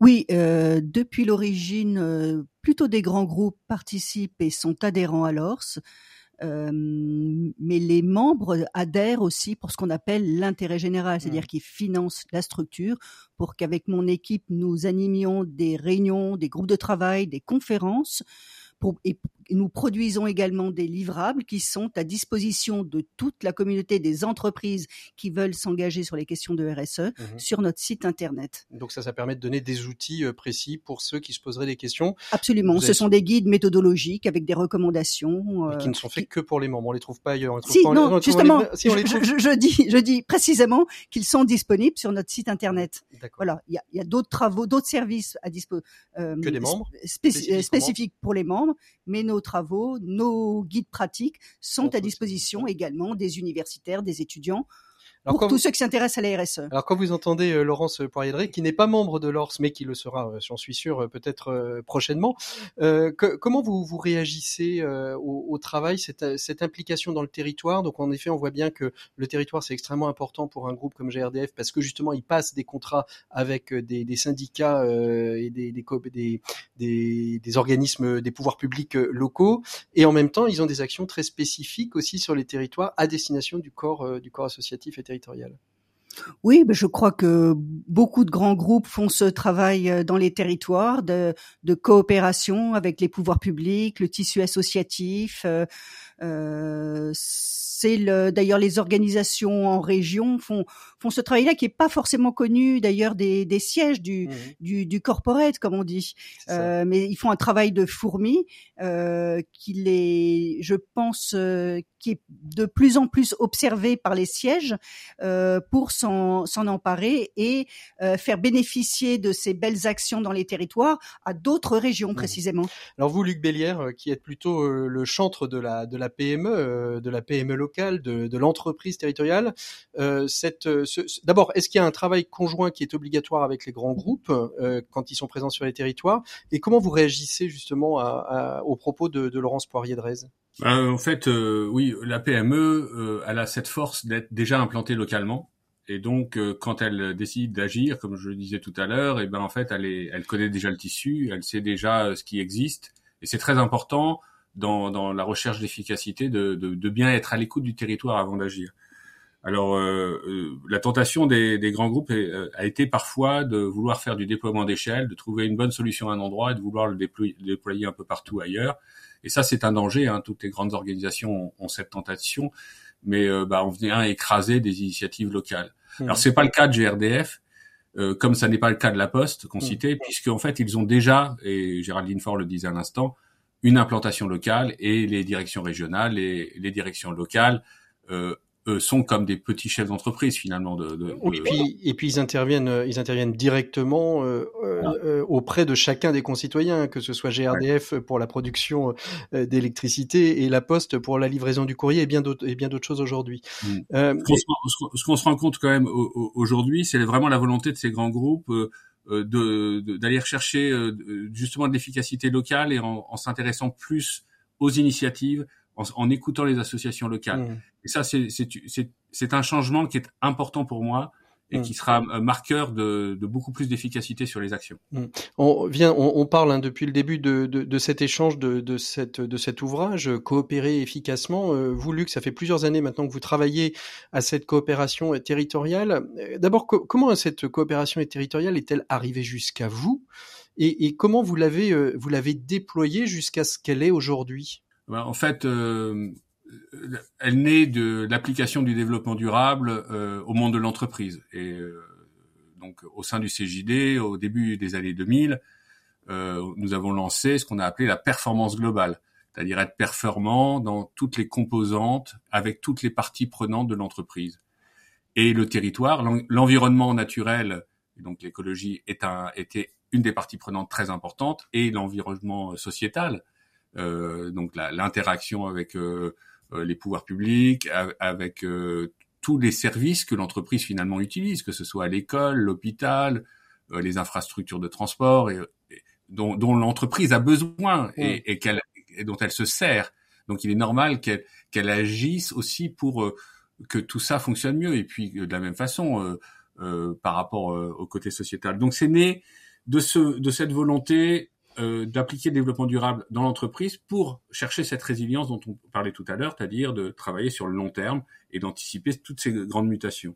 oui, euh, depuis l'origine, plutôt des grands groupes participent et sont adhérents à l'ORS, mais les membres adhèrent aussi pour ce qu'on appelle l'intérêt général, c'est-à-dire mmh. qu'ils financent la structure pour qu'avec mon équipe, nous animions des réunions, des groupes de travail, des conférences pour, et nous produisons également des livrables qui sont à disposition de toute la communauté des entreprises qui veulent s'engager sur les questions de RSE mmh sur notre site internet. Donc ça, ça permet de donner des outils euh, précis pour ceux qui se poseraient des questions. Absolument. Ce sont des guides méthodologiques avec des recommandations. Euh, qui ne sont faits que pour les membres. On les trouve pas ailleurs. On si, non, justement. si, on les trouve... je, dis, je dis précisément qu'ils sont disponibles sur notre site internet. Voilà. Il y a, d'autres travaux, d'autres services à disposition. Euh, que des membres. spécifiques pour les membres, mais nos travaux, nos guides pratiques sont à disposition également des universitaires, des étudiants pour tous ceux qui s'intéressent à la RSE. Alors quand vous entendez euh, Laurence Poirier, qui n'est pas membre de l'ORS, mais qui le sera, euh, j'en suis sûr, euh, peut-être prochainement, comment vous, vous réagissez au, travail, cette, implication dans le territoire? Donc en effet, on voit bien que le territoire, c'est extrêmement important pour un groupe comme GRDF, parce que justement, il passe des contrats avec des, syndicats et des, des, des, organismes, des pouvoirs publics locaux, et en même temps, ils ont des actions très spécifiques aussi sur les territoires à destination du corps, du corps associatif et territorial oui, je crois que beaucoup de grands groupes font ce travail euh, dans les territoires de, coopération avec les pouvoirs publics, le tissu associatif. Euh, c'est d'ailleurs les organisations en région font font ce travail-là qui est pas forcément connu d'ailleurs des, des sièges du, mmh du, du corporate comme on dit, euh, mais ils font un travail de fourmi euh, qui est, je pense, euh, qui est de plus en plus observé par les sièges euh, pour s'en emparer et euh, faire bénéficier de ces belles actions dans les territoires à d'autres régions mmh. précisément. Alors vous, Luc Bélière, qui êtes plutôt le chantre de la de la PME, de la PME locale, de, l'entreprise territoriale, cette d'abord, est-ce qu'il y a un travail conjoint qui est obligatoire avec les grands groupes euh, quand ils sont présents sur les territoires? Et comment vous réagissez justement aux propos de, Laurence Poirier-Drez? Ben, En fait, euh, oui, la PME, euh, elle a cette force d'être déjà implantée localement. Et donc, quand elle décide d'agir, comme je le disais tout à l'heure, et ben en fait, elle connaît déjà le tissu, elle sait déjà ce qui existe, et c'est très important dans, dans la recherche d'efficacité de, de, de, bien être à l'écoute du territoire avant d'agir. Alors, euh, euh, la tentation des, grands groupes euh, a été parfois de vouloir faire du déploiement d'échelle, de trouver une bonne solution à un endroit et de vouloir le déployer, un peu partout ailleurs. Et ça, c'est un danger. Hein. Toutes les grandes organisations ont, cette tentation, mais bah, on vient écraser des initiatives locales. Alors, mmh. Alors, c'est pas le cas de GRDF, comme ça n'est pas le cas de la Poste qu'on mmh. citait, puisque en fait, ils ont déjà, et Géraldine Faure le disait à l'instant, une implantation locale et les directions régionales et les directions locales sont comme des petits chefs d'entreprise finalement. De, de, et puis et puis ils interviennent ils interviennent directement euh, auprès de chacun des concitoyens, que ce soit GRDF pour la production d'électricité et la Poste pour la livraison du courrier et bien d'autres et bien d'autres choses aujourd'hui. Mmh. ce qu'on se rend compte quand même aujourd'hui, c'est vraiment la volonté de ces grands groupes d'aller rechercher justement de l'efficacité locale et en, en s'intéressant plus aux initiatives, en, en, écoutant les associations locales. Mmh. Et ça, c'est un changement qui est important pour moi et mmh. qui sera marqueur de, de beaucoup plus d'efficacité sur les actions. Mmh. On vient, on, on parle hein, depuis le début de, de, de cet échange de, de, cette, de cet ouvrage, coopérer efficacement. Euh, vous, Luc, ça fait plusieurs années maintenant que vous travaillez à cette coopération territoriale. Euh, d'abord, comment cette coopération territoriale? Est-elle arrivée jusqu'à vous? Et, et, comment vous l'avez euh, vous l'avez déployée jusqu'à ce qu'elle est aujourd'hui? Ben, En fait, euh, elle naît de l'application du développement durable euh, au monde de l'entreprise. Et euh, donc, au sein du CJD, au début des années 2000, euh, nous avons lancé ce qu'on a appelé la performance globale, c'est-à-dire être performant dans toutes les composantes avec toutes les parties prenantes de l'entreprise. Et le territoire, l'environnement naturel, donc l'écologie est un, était une des parties prenantes très importantes, et l'environnement sociétal, euh, donc l'interaction avec euh, les pouvoirs publics, avec euh, tous les services que l'entreprise finalement utilise, que ce soit l'école, l'hôpital, euh, les infrastructures de transport, et, dont, dont l'entreprise a besoin et, et, qu'elle, et, dont elle se sert. Donc il est normal qu'elle, qu'elle agisse aussi pour que tout ça fonctionne mieux. Et puis de la même façon, euh, par rapport au côté sociétal. Donc c'est né de, ce, de cette volonté euh, d'appliquer le développement durable dans l'entreprise pour chercher cette résilience dont on parlait tout à l'heure, c'est-à-dire de travailler sur le long terme et d'anticiper toutes ces grandes mutations.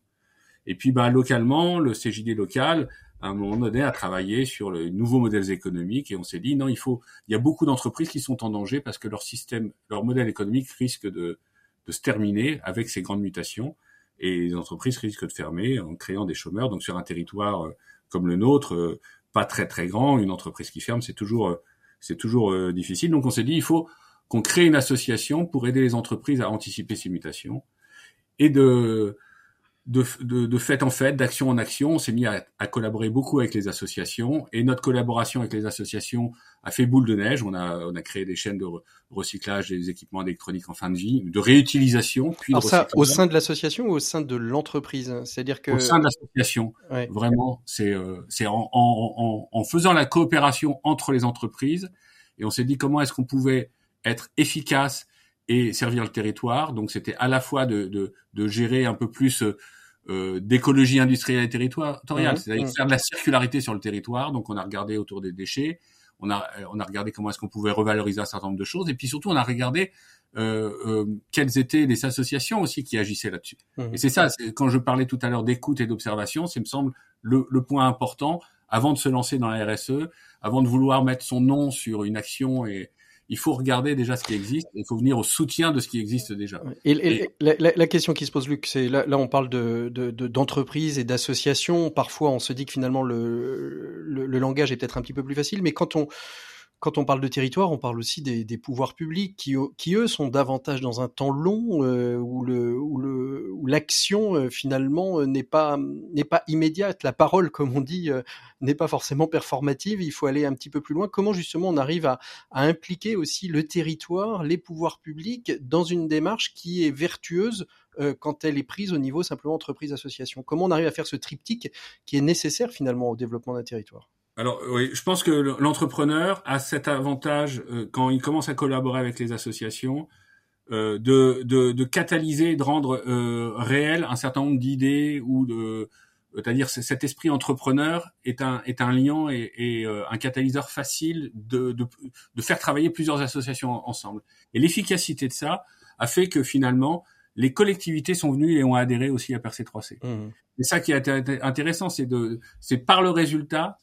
Et puis, bah, localement, le CJD local, à un moment donné, a travaillé sur les nouveaux modèles économiques et on s'est dit, non, il faut, il y a beaucoup d'entreprises qui sont en danger parce que leur système, leur modèle économique risque de, de se terminer avec ces grandes mutations et les entreprises risquent de fermer en créant des chômeurs. Donc, sur un territoire euh, comme le nôtre, euh, pas très très grand, une entreprise qui ferme, c'est toujours euh, c'est toujours euh, difficile. Donc on s'est dit il faut qu'on crée une association pour aider les entreprises à anticiper ces mutations et de de, de, de fait en fait, d'action en action, on s'est mis à, à, collaborer beaucoup avec les associations et notre collaboration avec les associations a fait boule de neige. On a, on a créé des chaînes de recyclage des équipements électroniques en fin de vie, de réutilisation. Puis Alors ça, au sein de l'association ou au sein de l'entreprise? C'est-à-dire que au sein de l'association, ouais. vraiment, c'est euh, c'est en, en, en, en faisant la coopération entre les entreprises et on s'est dit comment est-ce qu'on pouvait être efficace et servir le territoire. Donc c'était à la fois de, de, de, gérer un peu plus euh, d'écologie industrielle et territoriale, mmh, c'est-à-dire mmh. faire de la circularité sur le territoire. Donc on a regardé autour des déchets, on a, on a regardé comment est-ce qu'on pouvait revaloriser un certain nombre de choses, et puis surtout on a regardé euh, euh, quelles étaient les associations aussi qui agissaient là-dessus. Mmh. Et c'est ça, quand je parlais tout à l'heure d'écoute et d'observation, c'est me semble le, le point important avant de se lancer dans la RSE, avant de vouloir mettre son nom sur une action et, il faut regarder déjà ce qui existe, il faut venir au soutien de ce qui existe déjà. Et, et, et la, la, question qui se pose, Luc, c'est là, là, on parle de, d'entreprises de, et d'associations. Parfois, on se dit que finalement le, le, le langage est peut-être un petit peu plus facile, mais quand on quand on parle de territoire, on parle aussi des, pouvoirs publics qui, eux, sont davantage dans un temps long euh, où l'action euh, finalement euh, n'est pas immédiate. La parole, comme on dit, n'est pas forcément performative. Il faut aller un petit peu plus loin. Comment justement on arrive à, à impliquer aussi le territoire, les pouvoirs publics dans une démarche qui est vertueuse quand elle est prise au niveau simplement entreprise-association? Comment on arrive à faire ce triptyque qui est nécessaire finalement au développement d'un territoire? Alors oui, je pense que l'entrepreneur a cet avantage euh, quand il commence à collaborer avec les associations euh, de, de, de, catalyser, de rendre euh, réel un certain nombre d'idées ou de, c'est-à-dire cet esprit entrepreneur est un est un lien et, et euh, un catalyseur facile de, de, de faire travailler plusieurs associations ensemble. Et l'efficacité de ça a fait que finalement les collectivités sont venues et ont adhéré aussi à PRC3C. Mmh. Et ça qui est intéressant, c'est de c'est par le résultat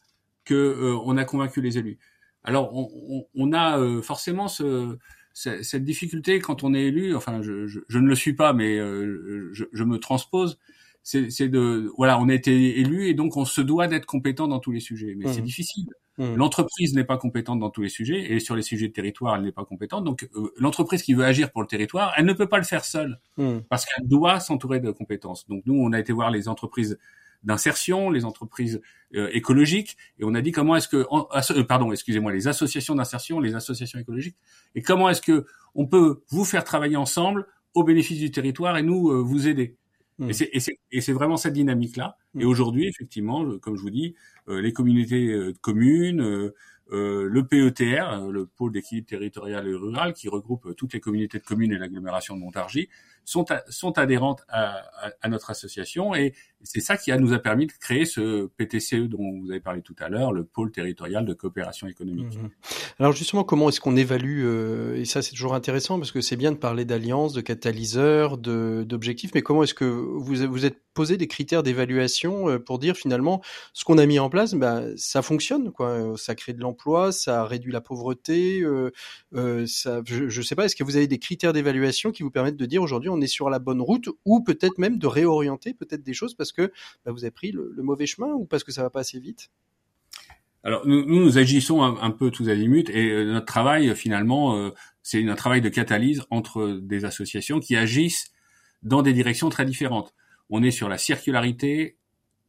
que euh, on a convaincu les élus. Alors on, on, on a euh, forcément ce, cette difficulté quand on est élu. Enfin, je, je, je ne le suis pas, mais euh, je, je, me transpose. C'est de voilà, on a été élu et donc on se doit d'être compétent dans tous les sujets. Mais mmh. c'est difficile. Mmh. L'entreprise n'est pas compétente dans tous les sujets et sur les sujets de territoire, elle n'est pas compétente. Donc l'entreprise qui veut agir pour le territoire, elle ne peut pas le faire seule mmh. parce qu'elle doit s'entourer de compétences. Donc nous, on a été voir les entreprises d'insertion, les entreprises euh, écologiques, et on a dit comment est-ce que, euh, pardon, excusez-moi, les associations d'insertion, les associations écologiques, et comment est-ce que on peut vous faire travailler ensemble au bénéfice du territoire et nous euh, vous aider. Mmh. Et c'est vraiment cette dynamique-là. Et mmh. aujourd'hui, effectivement, comme je vous dis, les communautés de communes, le PETR, le pôle d'équilibre territorial et rural, qui regroupe toutes les communautés de communes et l'agglomération de Montargis, sont, adhérentes à, notre association et c'est ça qui nous a permis de créer ce PTCE dont vous avez parlé tout à l'heure, le pôle territorial de coopération économique. Mmh Alors justement, comment est-ce qu'on évalue euh, Et ça, c'est toujours intéressant parce que c'est bien de parler d'alliance, de catalyseur, d'objectifs, mais comment est-ce que vous vous êtes posé des critères d'évaluation euh, pour dire finalement ce qu'on a mis en place, bah, ça fonctionne, quoi. Ça crée de l'emploi, ça réduit la pauvreté. Euh, je ne sais pas, est-ce que vous avez des critères d'évaluation qui vous permettent de dire aujourd'hui on est sur la bonne route ou peut-être même de réorienter peut-être des choses parce que bah, vous avez pris le, mauvais chemin ou parce que ça va pas assez vite? Alors nous, nous, agissons un, peu tous azimuts et euh, notre travail finalement euh, c'est un travail de catalyse entre des associations qui agissent dans des directions très différentes. On est sur la circularité,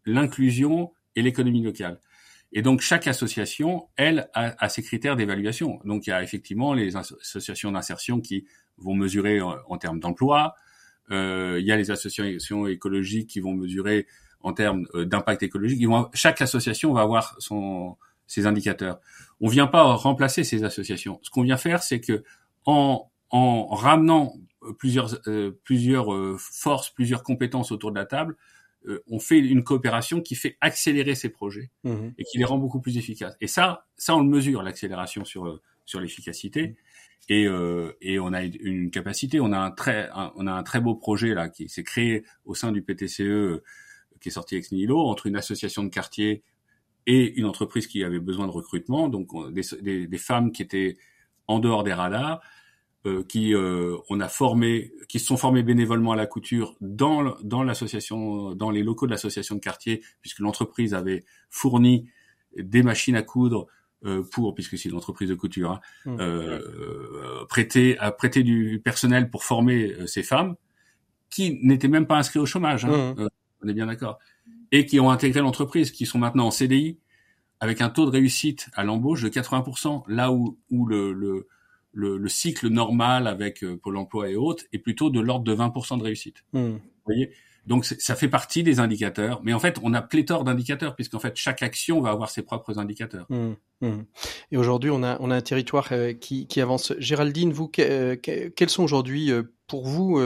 l'inclusion et l'économie locale. Et donc chaque association, elle, a, ses critères d'évaluation. Donc il y a effectivement les associations d'insertion qui vont mesurer en termes d'emploi, euh, il y a les associations écologiques qui vont mesurer en termes euh, d'impact écologique. chaque association va avoir son, ses indicateurs. On vient pas remplacer ces associations. Ce qu'on vient faire, c'est que en, en ramenant plusieurs, euh, plusieurs euh, forces, plusieurs compétences autour de la table, on fait une coopération qui fait accélérer ces projets mmh et qui les rend beaucoup plus efficaces. Et ça, ça on le mesure l'accélération sur sur l'efficacité et, euh, et on a une capacité. On a un très, on a un très beau projet là qui s'est créé au sein du PTCE euh, qui est sorti ex nihilo entre une association de quartier et une entreprise qui avait besoin de recrutement, donc des, des, femmes qui étaient en dehors des radars, euh, qui euh, on a formé, qui se sont formées bénévolement à la couture dans dans l'association, dans les locaux de l'association de quartier, puisque l'entreprise avait fourni des machines à coudre pour, puisque c'est une entreprise de couture, hein, mmh. euh, prêter, à prêter du personnel pour former euh, ces femmes qui n'étaient même pas inscrites au chômage. Hein, mmh. on est bien d'accord. Et qui ont intégré l'entreprise, qui sont maintenant en CDI avec un taux de réussite à l'embauche de 80%, là où, où le, le, le, cycle normal avec Pôle Emploi et autres est plutôt de l'ordre de 20% de réussite. Mmh. Vous voyez? Donc ça fait partie des indicateurs, mais en fait on a pléthore d'indicateurs puisqu'en fait chaque action va avoir ses propres indicateurs. Mmh, mmh. Et aujourd'hui on a on a un territoire euh, qui, qui avance. Géraldine, vous euh, quels sont aujourd'hui euh, pour vous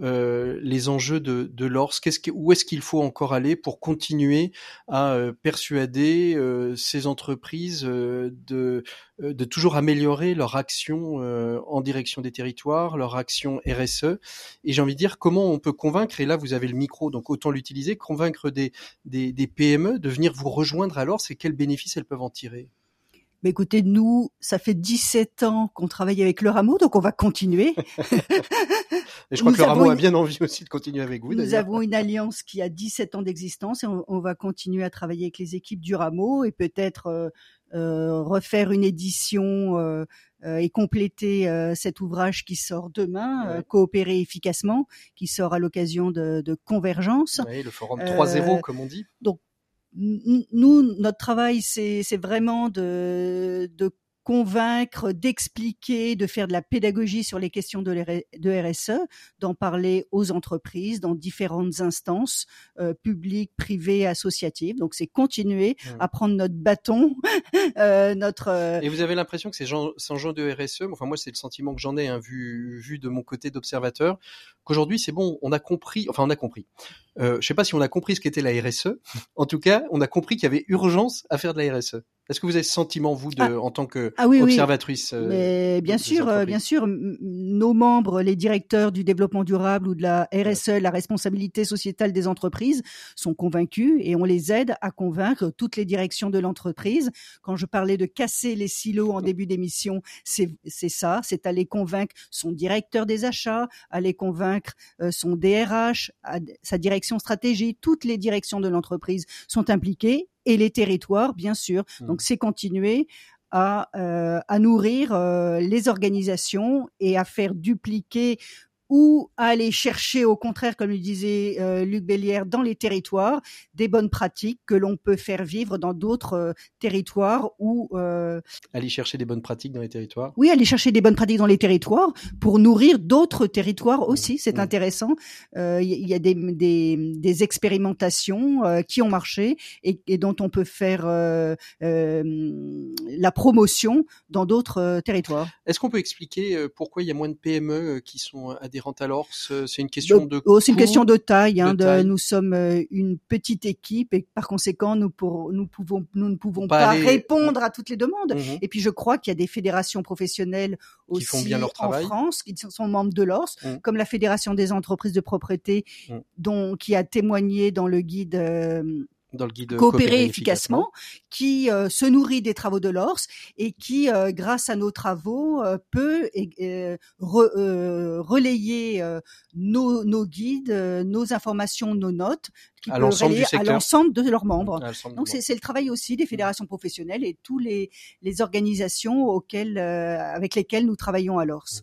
les enjeux de, de l'ORS Qu'est-ce Où est-ce qu'il faut encore aller pour continuer à persuader ces entreprises de, de toujours améliorer leur action en direction des territoires, leur action RSE Et j'ai envie de dire comment on peut convaincre, et là vous avez le micro, donc autant l'utiliser, convaincre des, des, des PME de venir vous rejoindre à l'ORS et quels bénéfices elles peuvent en tirer? Mais écoutez, nous, ça fait 17 ans qu'on travaille avec le rameau, donc on va continuer. *laughs* Et je crois que le rameau a bien envie aussi de continuer avec vous. Nous avons une alliance qui a 17 ans d'existence et on, va continuer à travailler avec les équipes du rameau et peut-être euh, euh refaire une édition euh, euh et compléter euh, cet ouvrage qui sort demain, coopérer efficacement, qui sort à l'occasion de, de Convergence. Oui, le forum 3.0 comme on dit. Donc nous, notre travail, c'est vraiment de, de convaincre, d'expliquer, de faire de la pédagogie sur les questions de, RSE, d'en parler aux entreprises dans différentes instances euh, publiques, privées, associatives. Donc c'est continuer mmh. à prendre notre bâton, *laughs* euh, notre. Euh, Et vous avez l'impression que c'est sans gens de RSE, enfin moi c'est le sentiment que j'en ai hein, vu vu de mon côté d'observateur, qu'aujourd'hui c'est bon, on a compris, enfin on a compris. Je sais pas si on a compris ce qu'était la RSE. En tout cas, on a compris qu'il y avait urgence à faire de la RSE. Est-ce que vous avez ce sentiment, vous, de, ah. en tant que ah observatrice euh, Mais bien sûr, euh, bien sûr, nos membres, les directeurs du développement durable ou de la RSE, la responsabilité sociétale des entreprises, sont convaincus et on les aide à convaincre toutes les directions de l'entreprise. Quand je parlais de casser les silos en début d'émission, c'est ça, c'est aller convaincre son directeur des achats, aller convaincre euh, son DRH, sa direction stratégie, toutes les directions de l'entreprise sont impliquées et les territoires, bien sûr. Mmh. Donc c'est continuer à, à nourrir les organisations et à faire dupliquer ou aller chercher au contraire, comme le disait euh, Luc Bélière, dans les territoires, des bonnes pratiques que l'on peut faire vivre dans d'autres euh, territoires ou euh... aller chercher des bonnes pratiques dans les territoires. Oui, aller chercher des bonnes pratiques dans les territoires pour nourrir d'autres territoires aussi. C'est mmh. intéressant. Il euh, y, a des, des, des expérimentations qui ont marché et, et, dont on peut faire la promotion dans d'autres territoires. Est-ce qu'on peut expliquer pourquoi il y a moins de PME qui sont à des alors C'est une question de. Oh, c'est une question de taille. Hein, de, nous sommes euh, une petite équipe et par conséquent, nous, pour, nous pouvons, nous ne pouvons pas, répondre à toutes les demandes. Mmh et puis, je crois qu'il y a des fédérations professionnelles aussi font bien leur travail. en France qui sont membres de l'ORS, mmh. comme la Fédération des entreprises de propreté, mmh. dont qui a témoigné dans le guide. Euh, dans le guide coopérer, efficacement, qui euh, se nourrit des travaux de l'ORS et qui, euh, grâce à nos travaux, euh, peut relayer nos, nos, guides, nos informations, nos notes, qui à relayer à l'ensemble de leurs membres. Donc c'est le travail aussi des fédérations professionnelles et tous les, les organisations auxquelles, avec lesquelles nous travaillons à l'ORS.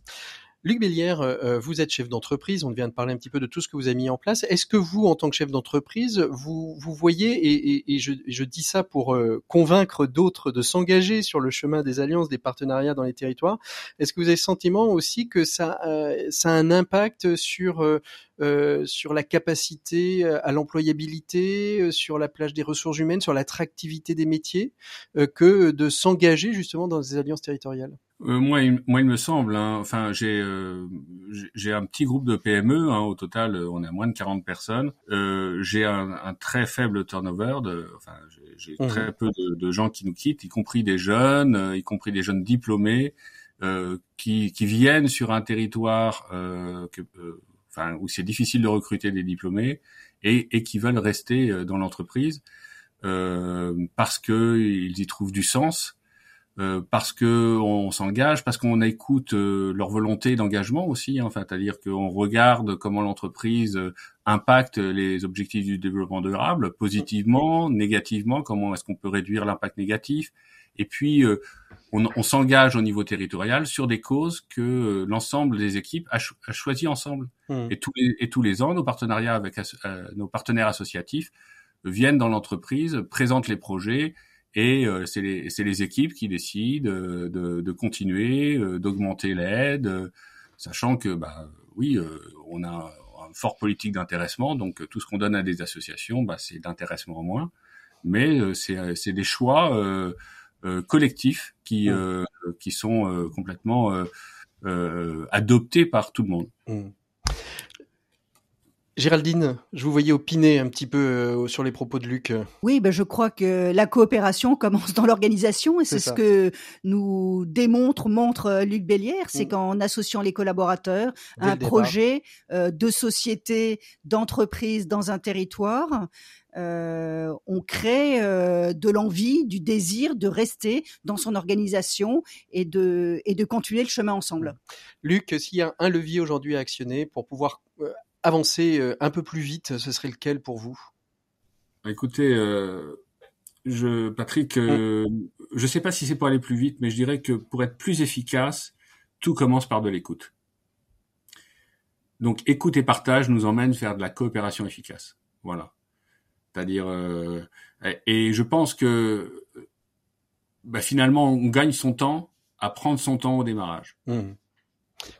Luc Bélière, euh, euh, vous êtes chef d'entreprise, on vient de parler un petit peu de tout ce que vous avez mis en place. Est-ce que vous, en tant que chef d'entreprise, vous, voyez, et, je, dis ça pour euh, convaincre d'autres de s'engager sur le chemin des alliances, des partenariats dans les territoires, est-ce que vous avez le sentiment aussi que ça, ça a un impact sur, sur la capacité à l'employabilité, sur la plage des ressources humaines, sur l'attractivité des métiers, que de s'engager justement dans des alliances territoriales? Euh, moi, il, moi, il me semble. Hein, enfin, j'ai euh, j'ai un petit groupe de PME. Hein, au total, on est à moins de 40 personnes. Euh, j'ai un, un, très faible turnover. De, enfin, j'ai mmh. très peu de, de, gens qui nous quittent, y compris des jeunes, euh, y compris des jeunes diplômés euh, qui, qui viennent sur un territoire que, enfin, où c'est difficile de recruter des diplômés et, et qui veulent rester dans l'entreprise parce que ils y trouvent du sens euh, parce que on s'engage, parce qu'on écoute euh, leur volonté d'engagement aussi. Hein, enfin, c'est-à-dire qu'on regarde comment l'entreprise euh, impacte les objectifs du développement durable, positivement, négativement, comment est-ce qu'on peut réduire l'impact négatif. Et puis, on, on s'engage au niveau territorial sur des causes que l'ensemble des équipes a, cho a choisi ensemble. Mmh. Et, tous les, et tous les ans, nos partenariats avec nos partenaires associatifs viennent dans l'entreprise, présentent les projets et euh, c'est les, les, équipes qui décident euh, de, de continuer, euh, d'augmenter l'aide, sachant que, bah, oui, on a un fort politique d'intéressement, donc tout ce qu'on donne à des associations, bah, c'est d'intéressement en moins, mais c'est des choix collectifs qui, mmh. qui sont complètement adoptés par tout le monde. Mmh. Géraldine, je vous voyais opiner un petit peu euh, sur les propos de Luc. Oui, ben je crois que la coopération *laughs* commence dans l'organisation et c'est ce que nous démontre, montre euh, Luc Bélière, c'est mm. qu'en associant les collaborateurs à un projet euh, de société, d'entreprise dans un territoire, euh, on crée euh, de l'envie, du désir de rester dans son organisation et de, et de continuer le chemin ensemble. Luc, s'il y a un levier aujourd'hui à actionner pour pouvoir avancer euh, un peu plus vite, ce serait lequel pour vous? Écoutez, euh, je, Patrick, euh, mm. je ne sais pas si c'est pour aller plus vite, mais je dirais que pour être plus efficace, tout commence par de l'écoute. Donc, écoute et partage nous emmène faire de la coopération efficace. Voilà. C'est-à-dire, et je pense que bah, finalement, on gagne son temps à prendre son temps au démarrage. Mm.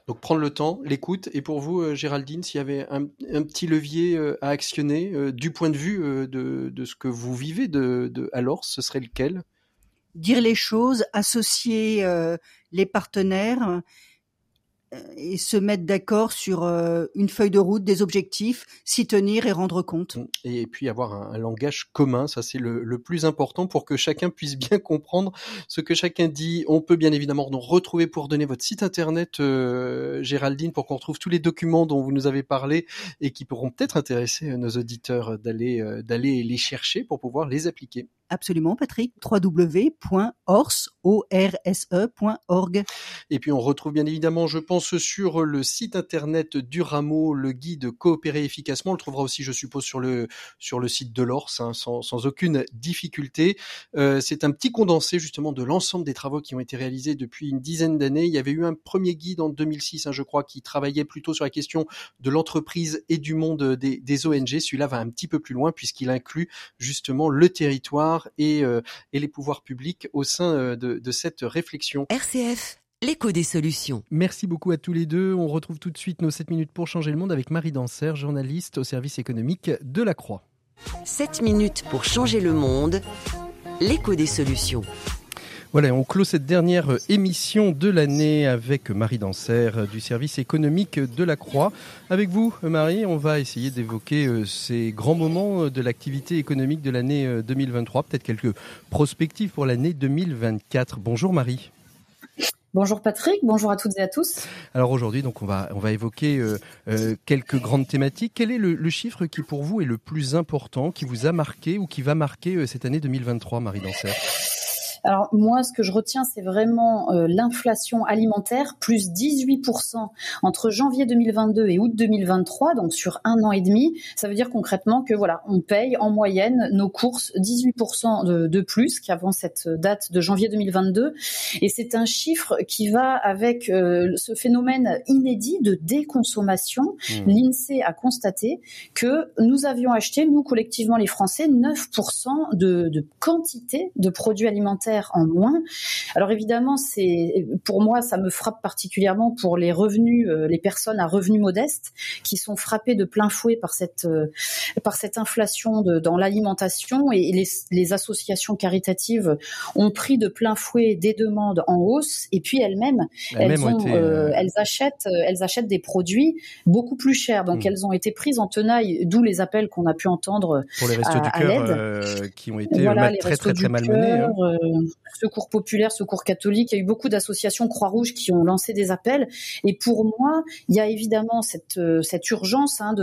Donc prendre le temps, l'écoute. Et pour vous, euh, Géraldine, s'il y avait un, petit levier euh, à actionner euh, du point de vue de, ce que vous vivez de, de alors, ce serait lequel? Dire les choses, associer les partenaires et se mettre d'accord sur euh, une feuille de route, des objectifs, s'y tenir et rendre compte. Et puis avoir un, langage commun, ça c'est le, plus important pour que chacun puisse bien comprendre ce que chacun dit. On peut bien évidemment nous retrouver pour donner votre site internet, euh, Géraldine, pour qu'on retrouve tous les documents dont vous nous avez parlé et qui pourront peut-être intéresser nos auditeurs euh, d'aller les chercher pour pouvoir les appliquer. Absolument, Patrick. www.orse.org. Et puis on retrouve bien évidemment, je pense, sur le site internet du rameau le guide coopérer efficacement. On le trouvera aussi, je suppose, sur le sur le site de l'Orse, hein, sans, aucune difficulté. Euh, c'est un petit condensé justement de l'ensemble des travaux qui ont été réalisés depuis une dizaine d'années. Il y avait eu un premier guide en 2006, hein, je crois, qui travaillait plutôt sur la question de l'entreprise et du monde des, des ONG. Celui-là va un petit peu plus loin puisqu'il inclut justement le territoire euh, et, les pouvoirs publics au sein euh, de, cette réflexion. RCF l'écho des solutions. Merci beaucoup à tous les deux. On retrouve tout de suite nos 7 minutes pour changer le monde avec Marie Danser, journaliste au service économique de la Croix. 7 minutes pour changer le monde, l'écho des solutions. Voilà, on clôt cette dernière euh, émission de l'année avec Marie Danser euh, du service économique de la Croix. Avec vous, Marie, on va essayer d'évoquer euh, ces grands moments de l'activité économique de l'année 2023, peut-être quelques prospectives pour l'année 2024. Bonjour Marie. Bonjour Patrick, bonjour à toutes et à tous. Alors aujourd'hui, donc on va on va évoquer quelques grandes thématiques. Quel est le, le, chiffre qui pour vous est le plus important, qui vous a marqué ou qui va marquer cette année 2023, Marie Danser? Alors moi, ce que je retiens, c'est vraiment euh, l'inflation alimentaire, plus 18% entre janvier 2022 et août 2023, donc sur un an et demi. Ça veut dire concrètement que voilà, on paye en moyenne nos courses 18% de, de plus qu'avant cette date de janvier 2022. Et c'est un chiffre qui va avec euh, ce phénomène inédit de déconsommation. Mmh. L'INSEE a constaté que nous avions acheté, nous collectivement les Français, 9% de, de quantité de produits alimentaires en moins. Alors évidemment, c'est pour moi, ça me frappe particulièrement pour les revenus, euh, les personnes à revenus modestes qui sont frappées de plein fouet par cette euh, par cette inflation de, dans l'alimentation. Et les, les, associations caritatives ont pris de plein fouet des demandes en hausse. Et puis elles-mêmes elles, euh, elles achètent elles achètent des produits beaucoup plus chers. Donc hmm. elles ont été prises en tenaille d'où les appels qu'on a pu entendre pour les restos du cœur qui ont été très très très malmenés hein secours populaire, secours catholique. Il y a eu beaucoup d'associations Croix-Rouge qui ont lancé des appels. Et pour moi, il y a évidemment cette, euh, cette urgence, hein,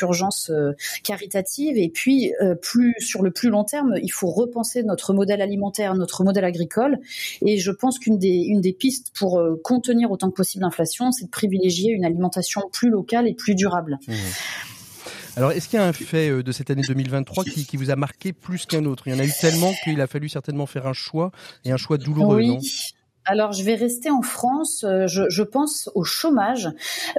urgence euh, caritative. Et puis, euh, plus sur le plus long terme, il faut repenser notre modèle alimentaire, notre modèle agricole. Et je pense qu'une des, une des pistes pour contenir autant que possible l'inflation, c'est de privilégier une alimentation plus locale et plus durable. Mmh. Alors, est-ce qu'il y a un fait euh, de cette année 2023 qui, qui vous a marqué plus qu'un autre? Il y en a eu tellement qu'il a fallu certainement faire un choix, et un choix douloureux, non? Alors, je vais rester en France. Euh, je, je pense au chômage.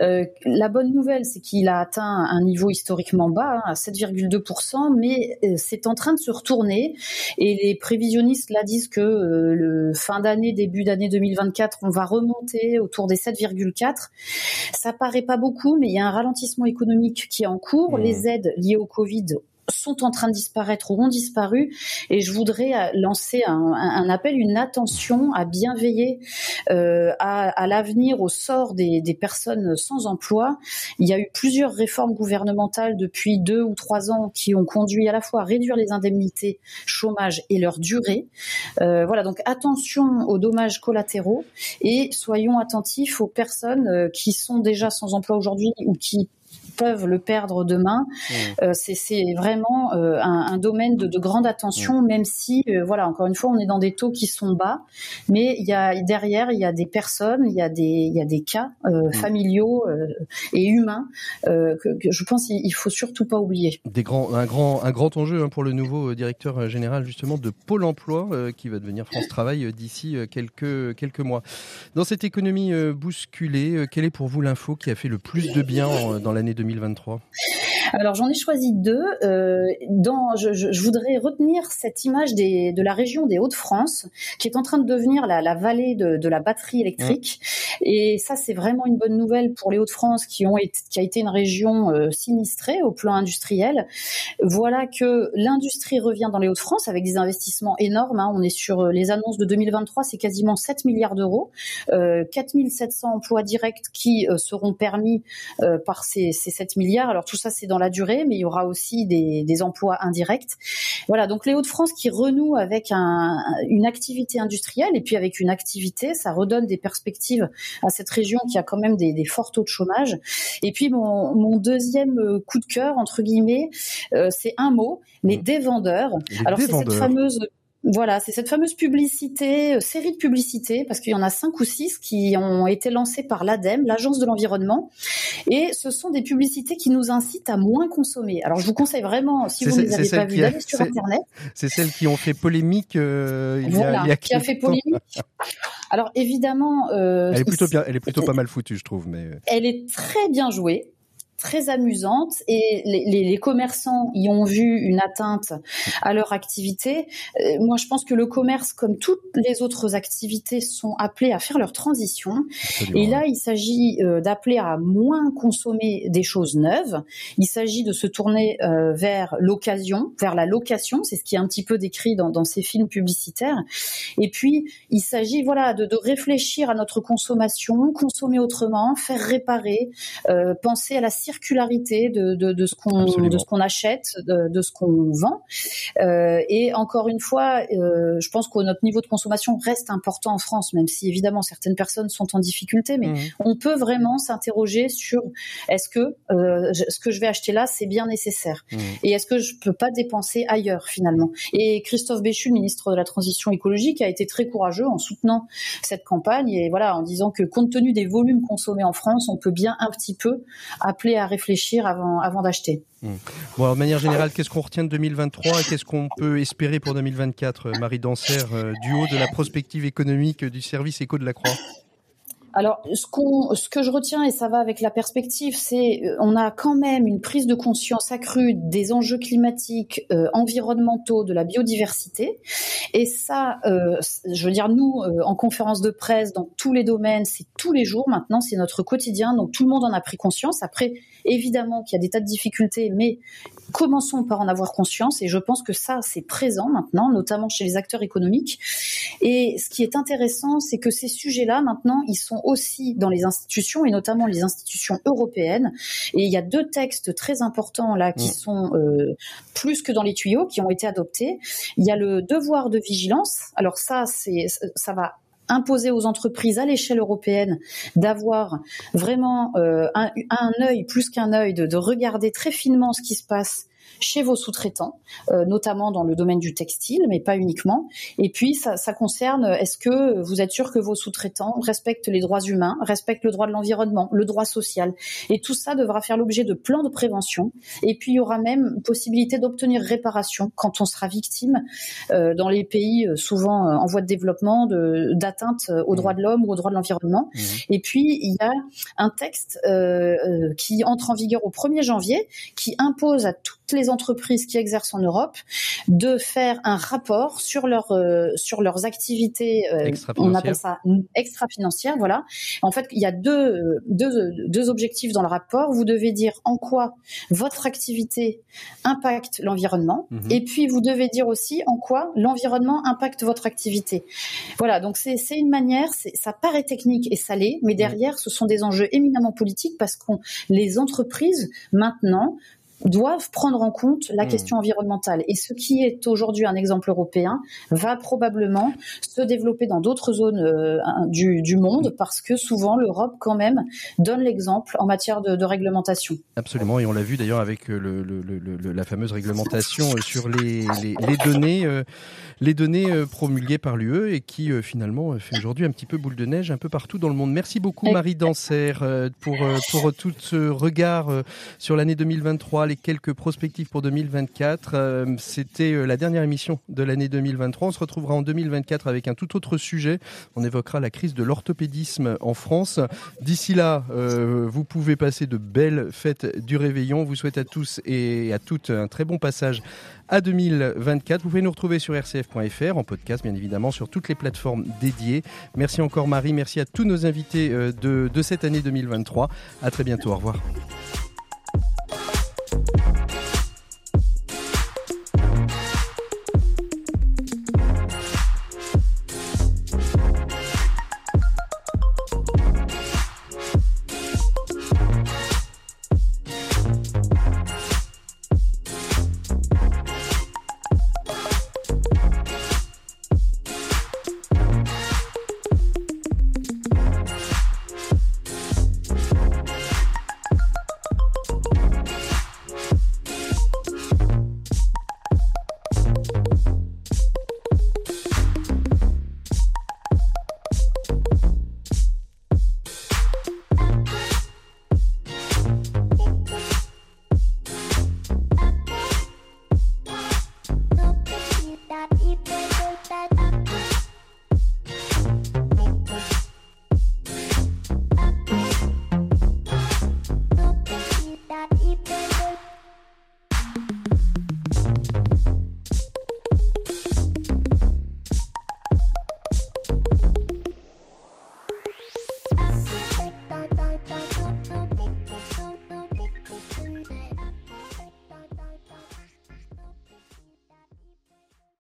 Euh, la bonne nouvelle, c'est qu'il a atteint un niveau historiquement bas, hein, à 7,2%, mais euh, c'est en train de se retourner. Et les prévisionnistes là disent que le fin d'année, début d'année 2024, on va remonter autour des 7,4. Ça paraît pas beaucoup, mais il y a un ralentissement économique qui est en cours. Mmh. Les aides liées au Covid sont en train de disparaître ou ont disparu. Et je voudrais euh, lancer un, appel, une attention à bien veiller euh, à, l'avenir, au sort des, personnes sans emploi. Il y a eu plusieurs réformes gouvernementales depuis deux ou trois ans qui ont conduit à la fois à réduire les indemnités chômage et leur durée. Euh, voilà, donc attention aux dommages collatéraux et soyons attentifs aux personnes qui sont déjà sans emploi aujourd'hui ou qui peuvent le perdre demain. Mmh. Euh, c'est vraiment euh, un, un, domaine de, de grande attention, mmh. même si, euh, voilà, encore une fois, on est dans des taux qui sont bas, mais il y a derrière, il y a des personnes, il y a des, il y a des cas mmh. familiaux et humains que, que, je pense il faut surtout pas oublier. Des grands, un grand, un grand enjeu hein, pour le nouveau directeur général justement de Pôle Emploi qui va devenir France Travail d'ici quelques quelques mois. Dans cette économie bousculée, quelle est pour vous l'info qui a fait le plus de bien dans l'année 2020 2023 alors j'en ai choisi deux. Euh, dans, je, je, voudrais retenir cette image des, de la région des Hauts-de-France qui est en train de devenir la, la vallée de, de, la batterie électrique. Et ça c'est vraiment une bonne nouvelle pour les Hauts-de-France qui ont été, qui a été une région euh, sinistrée au plan industriel. Voilà que l'industrie revient dans les Hauts-de-France avec des investissements énormes. Hein. On est sur euh, les annonces de 2023, c'est quasiment 7 milliards d'euros, euh, 4700 emplois directs qui seront permis par ces, ces 7 milliards. Alors tout ça c'est dans dans la durée, mais il y aura aussi des, des emplois indirects. Voilà, donc les Hauts-de-France qui renouent avec un, une activité industrielle et puis avec une activité, ça redonne des perspectives à cette région qui a quand même des, des forts taux de chômage. Et puis mon, mon deuxième coup de cœur entre guillemets, euh, c'est un mot, les mmh. dévendeurs. Alors c'est cette fameuse voilà, c'est cette fameuse publicité, euh, série de publicités, parce qu'il y en a cinq ou six qui ont été lancées par l'ADEME, l'Agence de l'environnement, et ce sont des publicités qui nous incitent à moins consommer. Alors je vous conseille vraiment, si vous ne les avez pas vues, d'aller sur Internet. C'est celles qui ont fait polémique euh, il, y a, il y a qui a fait polémique. Alors évidemment, euh, elle est plutôt bien, elle est plutôt pas mal foutue, je trouve, mais elle est très bien jouée très amusante et les, les, commerçants y ont vu une atteinte à leur activité. Euh, moi, je pense que le commerce, comme toutes les autres activités, sont appelés à faire leur transition. Et là, il s'agit euh, d'appeler à moins consommer des choses neuves. Il s'agit de se tourner euh, vers l'occasion, vers la location. C'est ce qui est un petit peu décrit dans, dans ces films publicitaires. Et puis, il s'agit, voilà, de, de, réfléchir à notre consommation, consommer autrement, faire réparer, penser à la circulation circularité de, de, de ce qu'on de ce qu'on achète, de, de ce qu'on vend. Euh, et encore une fois, euh, je pense que notre niveau de consommation reste important en France, même si évidemment certaines personnes sont en difficulté, mais mmh. on peut vraiment s'interroger sur est-ce que euh, ce que je vais acheter là, c'est bien nécessaire, mmh. et est-ce que je peux pas dépenser ailleurs finalement? Et Christophe Béchu, ministre de la Transition écologique, a été très courageux en soutenant cette campagne et voilà en disant que compte tenu des volumes consommés en France, on peut bien un petit peu appeler à réfléchir avant, avant d'acheter. Hmm. Bon, de manière générale, qu'est-ce qu'on retient de 2023 et qu'est-ce qu'on peut espérer pour 2024, euh, Marie Danser, euh, du haut de la prospective économique du service éco de la Croix? Alors, ce, qu'on, ce que je retiens, et ça va avec la perspective, c'est euh, on a quand même une prise de conscience accrue des enjeux climatiques, euh, environnementaux, de la biodiversité. Et ça, euh, je veux dire, nous, en conférence de presse, dans tous les domaines, c'est tous les jours maintenant, c'est notre quotidien. Donc, tout le monde en a pris conscience. Après, évidemment qu'il y a des tas de difficultés, mais commençons par en avoir conscience. Et je pense que ça, c'est présent maintenant, notamment chez les acteurs économiques. Et ce qui est intéressant, c'est que ces sujets-là, maintenant, ils sont aussi dans les institutions et notamment les institutions européennes. Et il y a deux textes très importants là qui mm. sont euh, plus que dans les tuyaux, qui ont été adoptés. Il y a le devoir de vigilance. Alors ça, c'est ça va imposer aux entreprises à l'échelle européenne d'avoir vraiment euh, un, un œil plus qu'un œil, de, de, regarder très finement ce qui se passe chez vos sous-traitants, euh, notamment dans le domaine du textile, mais pas uniquement. Et puis, ça, ça concerne, est-ce que vous êtes sûr que vos sous-traitants respectent les droits humains, respectent le droit de l'environnement, le droit social? Et tout ça devra faire l'objet de plans de prévention. Et puis, il y aura même possibilité d'obtenir réparation quand on sera victime euh, dans les pays euh, souvent en voie de développement d'atteinte aux mmh. droits de l'homme ou aux droits de l'environnement. Mmh. Et puis, il y a un texte qui entre en vigueur au 1er janvier qui impose à toutes les entreprises qui exercent en Europe de faire un rapport sur leur euh, sur leurs activités. Euh, on appelle ça extra-financière. Voilà. En fait, il y a deux, deux deux objectifs dans le rapport. Vous devez dire en quoi votre activité impacte l'environnement, mhm. et puis vous devez dire aussi en quoi l'environnement impacte votre activité. Voilà. Donc c'est c'est une manière. Ça paraît technique et salé, mais mhm. derrière, ce sont des enjeux éminemment politiques parce qu'on les entreprises maintenant doivent prendre en compte la hmm. question environnementale. Et ce qui est aujourd'hui un exemple européen va probablement se développer dans d'autres zones euh, du, du, monde parce que souvent l'Europe quand même donne l'exemple en matière de, de, réglementation. Absolument, et on l'a vu d'ailleurs avec euh, le, le, la fameuse réglementation euh, sur les, les, les données, les données promulguées par l'UE et qui finalement fait aujourd'hui un petit peu boule de neige un peu partout dans le monde. Merci beaucoup Marie Danser pour, pour tout ce regard sur l'année 2023 les quelques perspectives pour 2024. Euh, c'était euh, la dernière émission de l'année 2023. On se retrouvera en 2024 avec un tout autre sujet. On évoquera la crise de l'orthopédisme en France. D'ici là, euh, vous pouvez passer de belles fêtes du réveillon. Vous souhaite à tous et à toutes un très bon passage à 2024. Vous pouvez nous retrouver sur rcf.fr en podcast, bien évidemment, sur toutes les plateformes dédiées. Merci encore Marie, merci à tous nos invités de, de cette année 2023. À très bientôt, au revoir.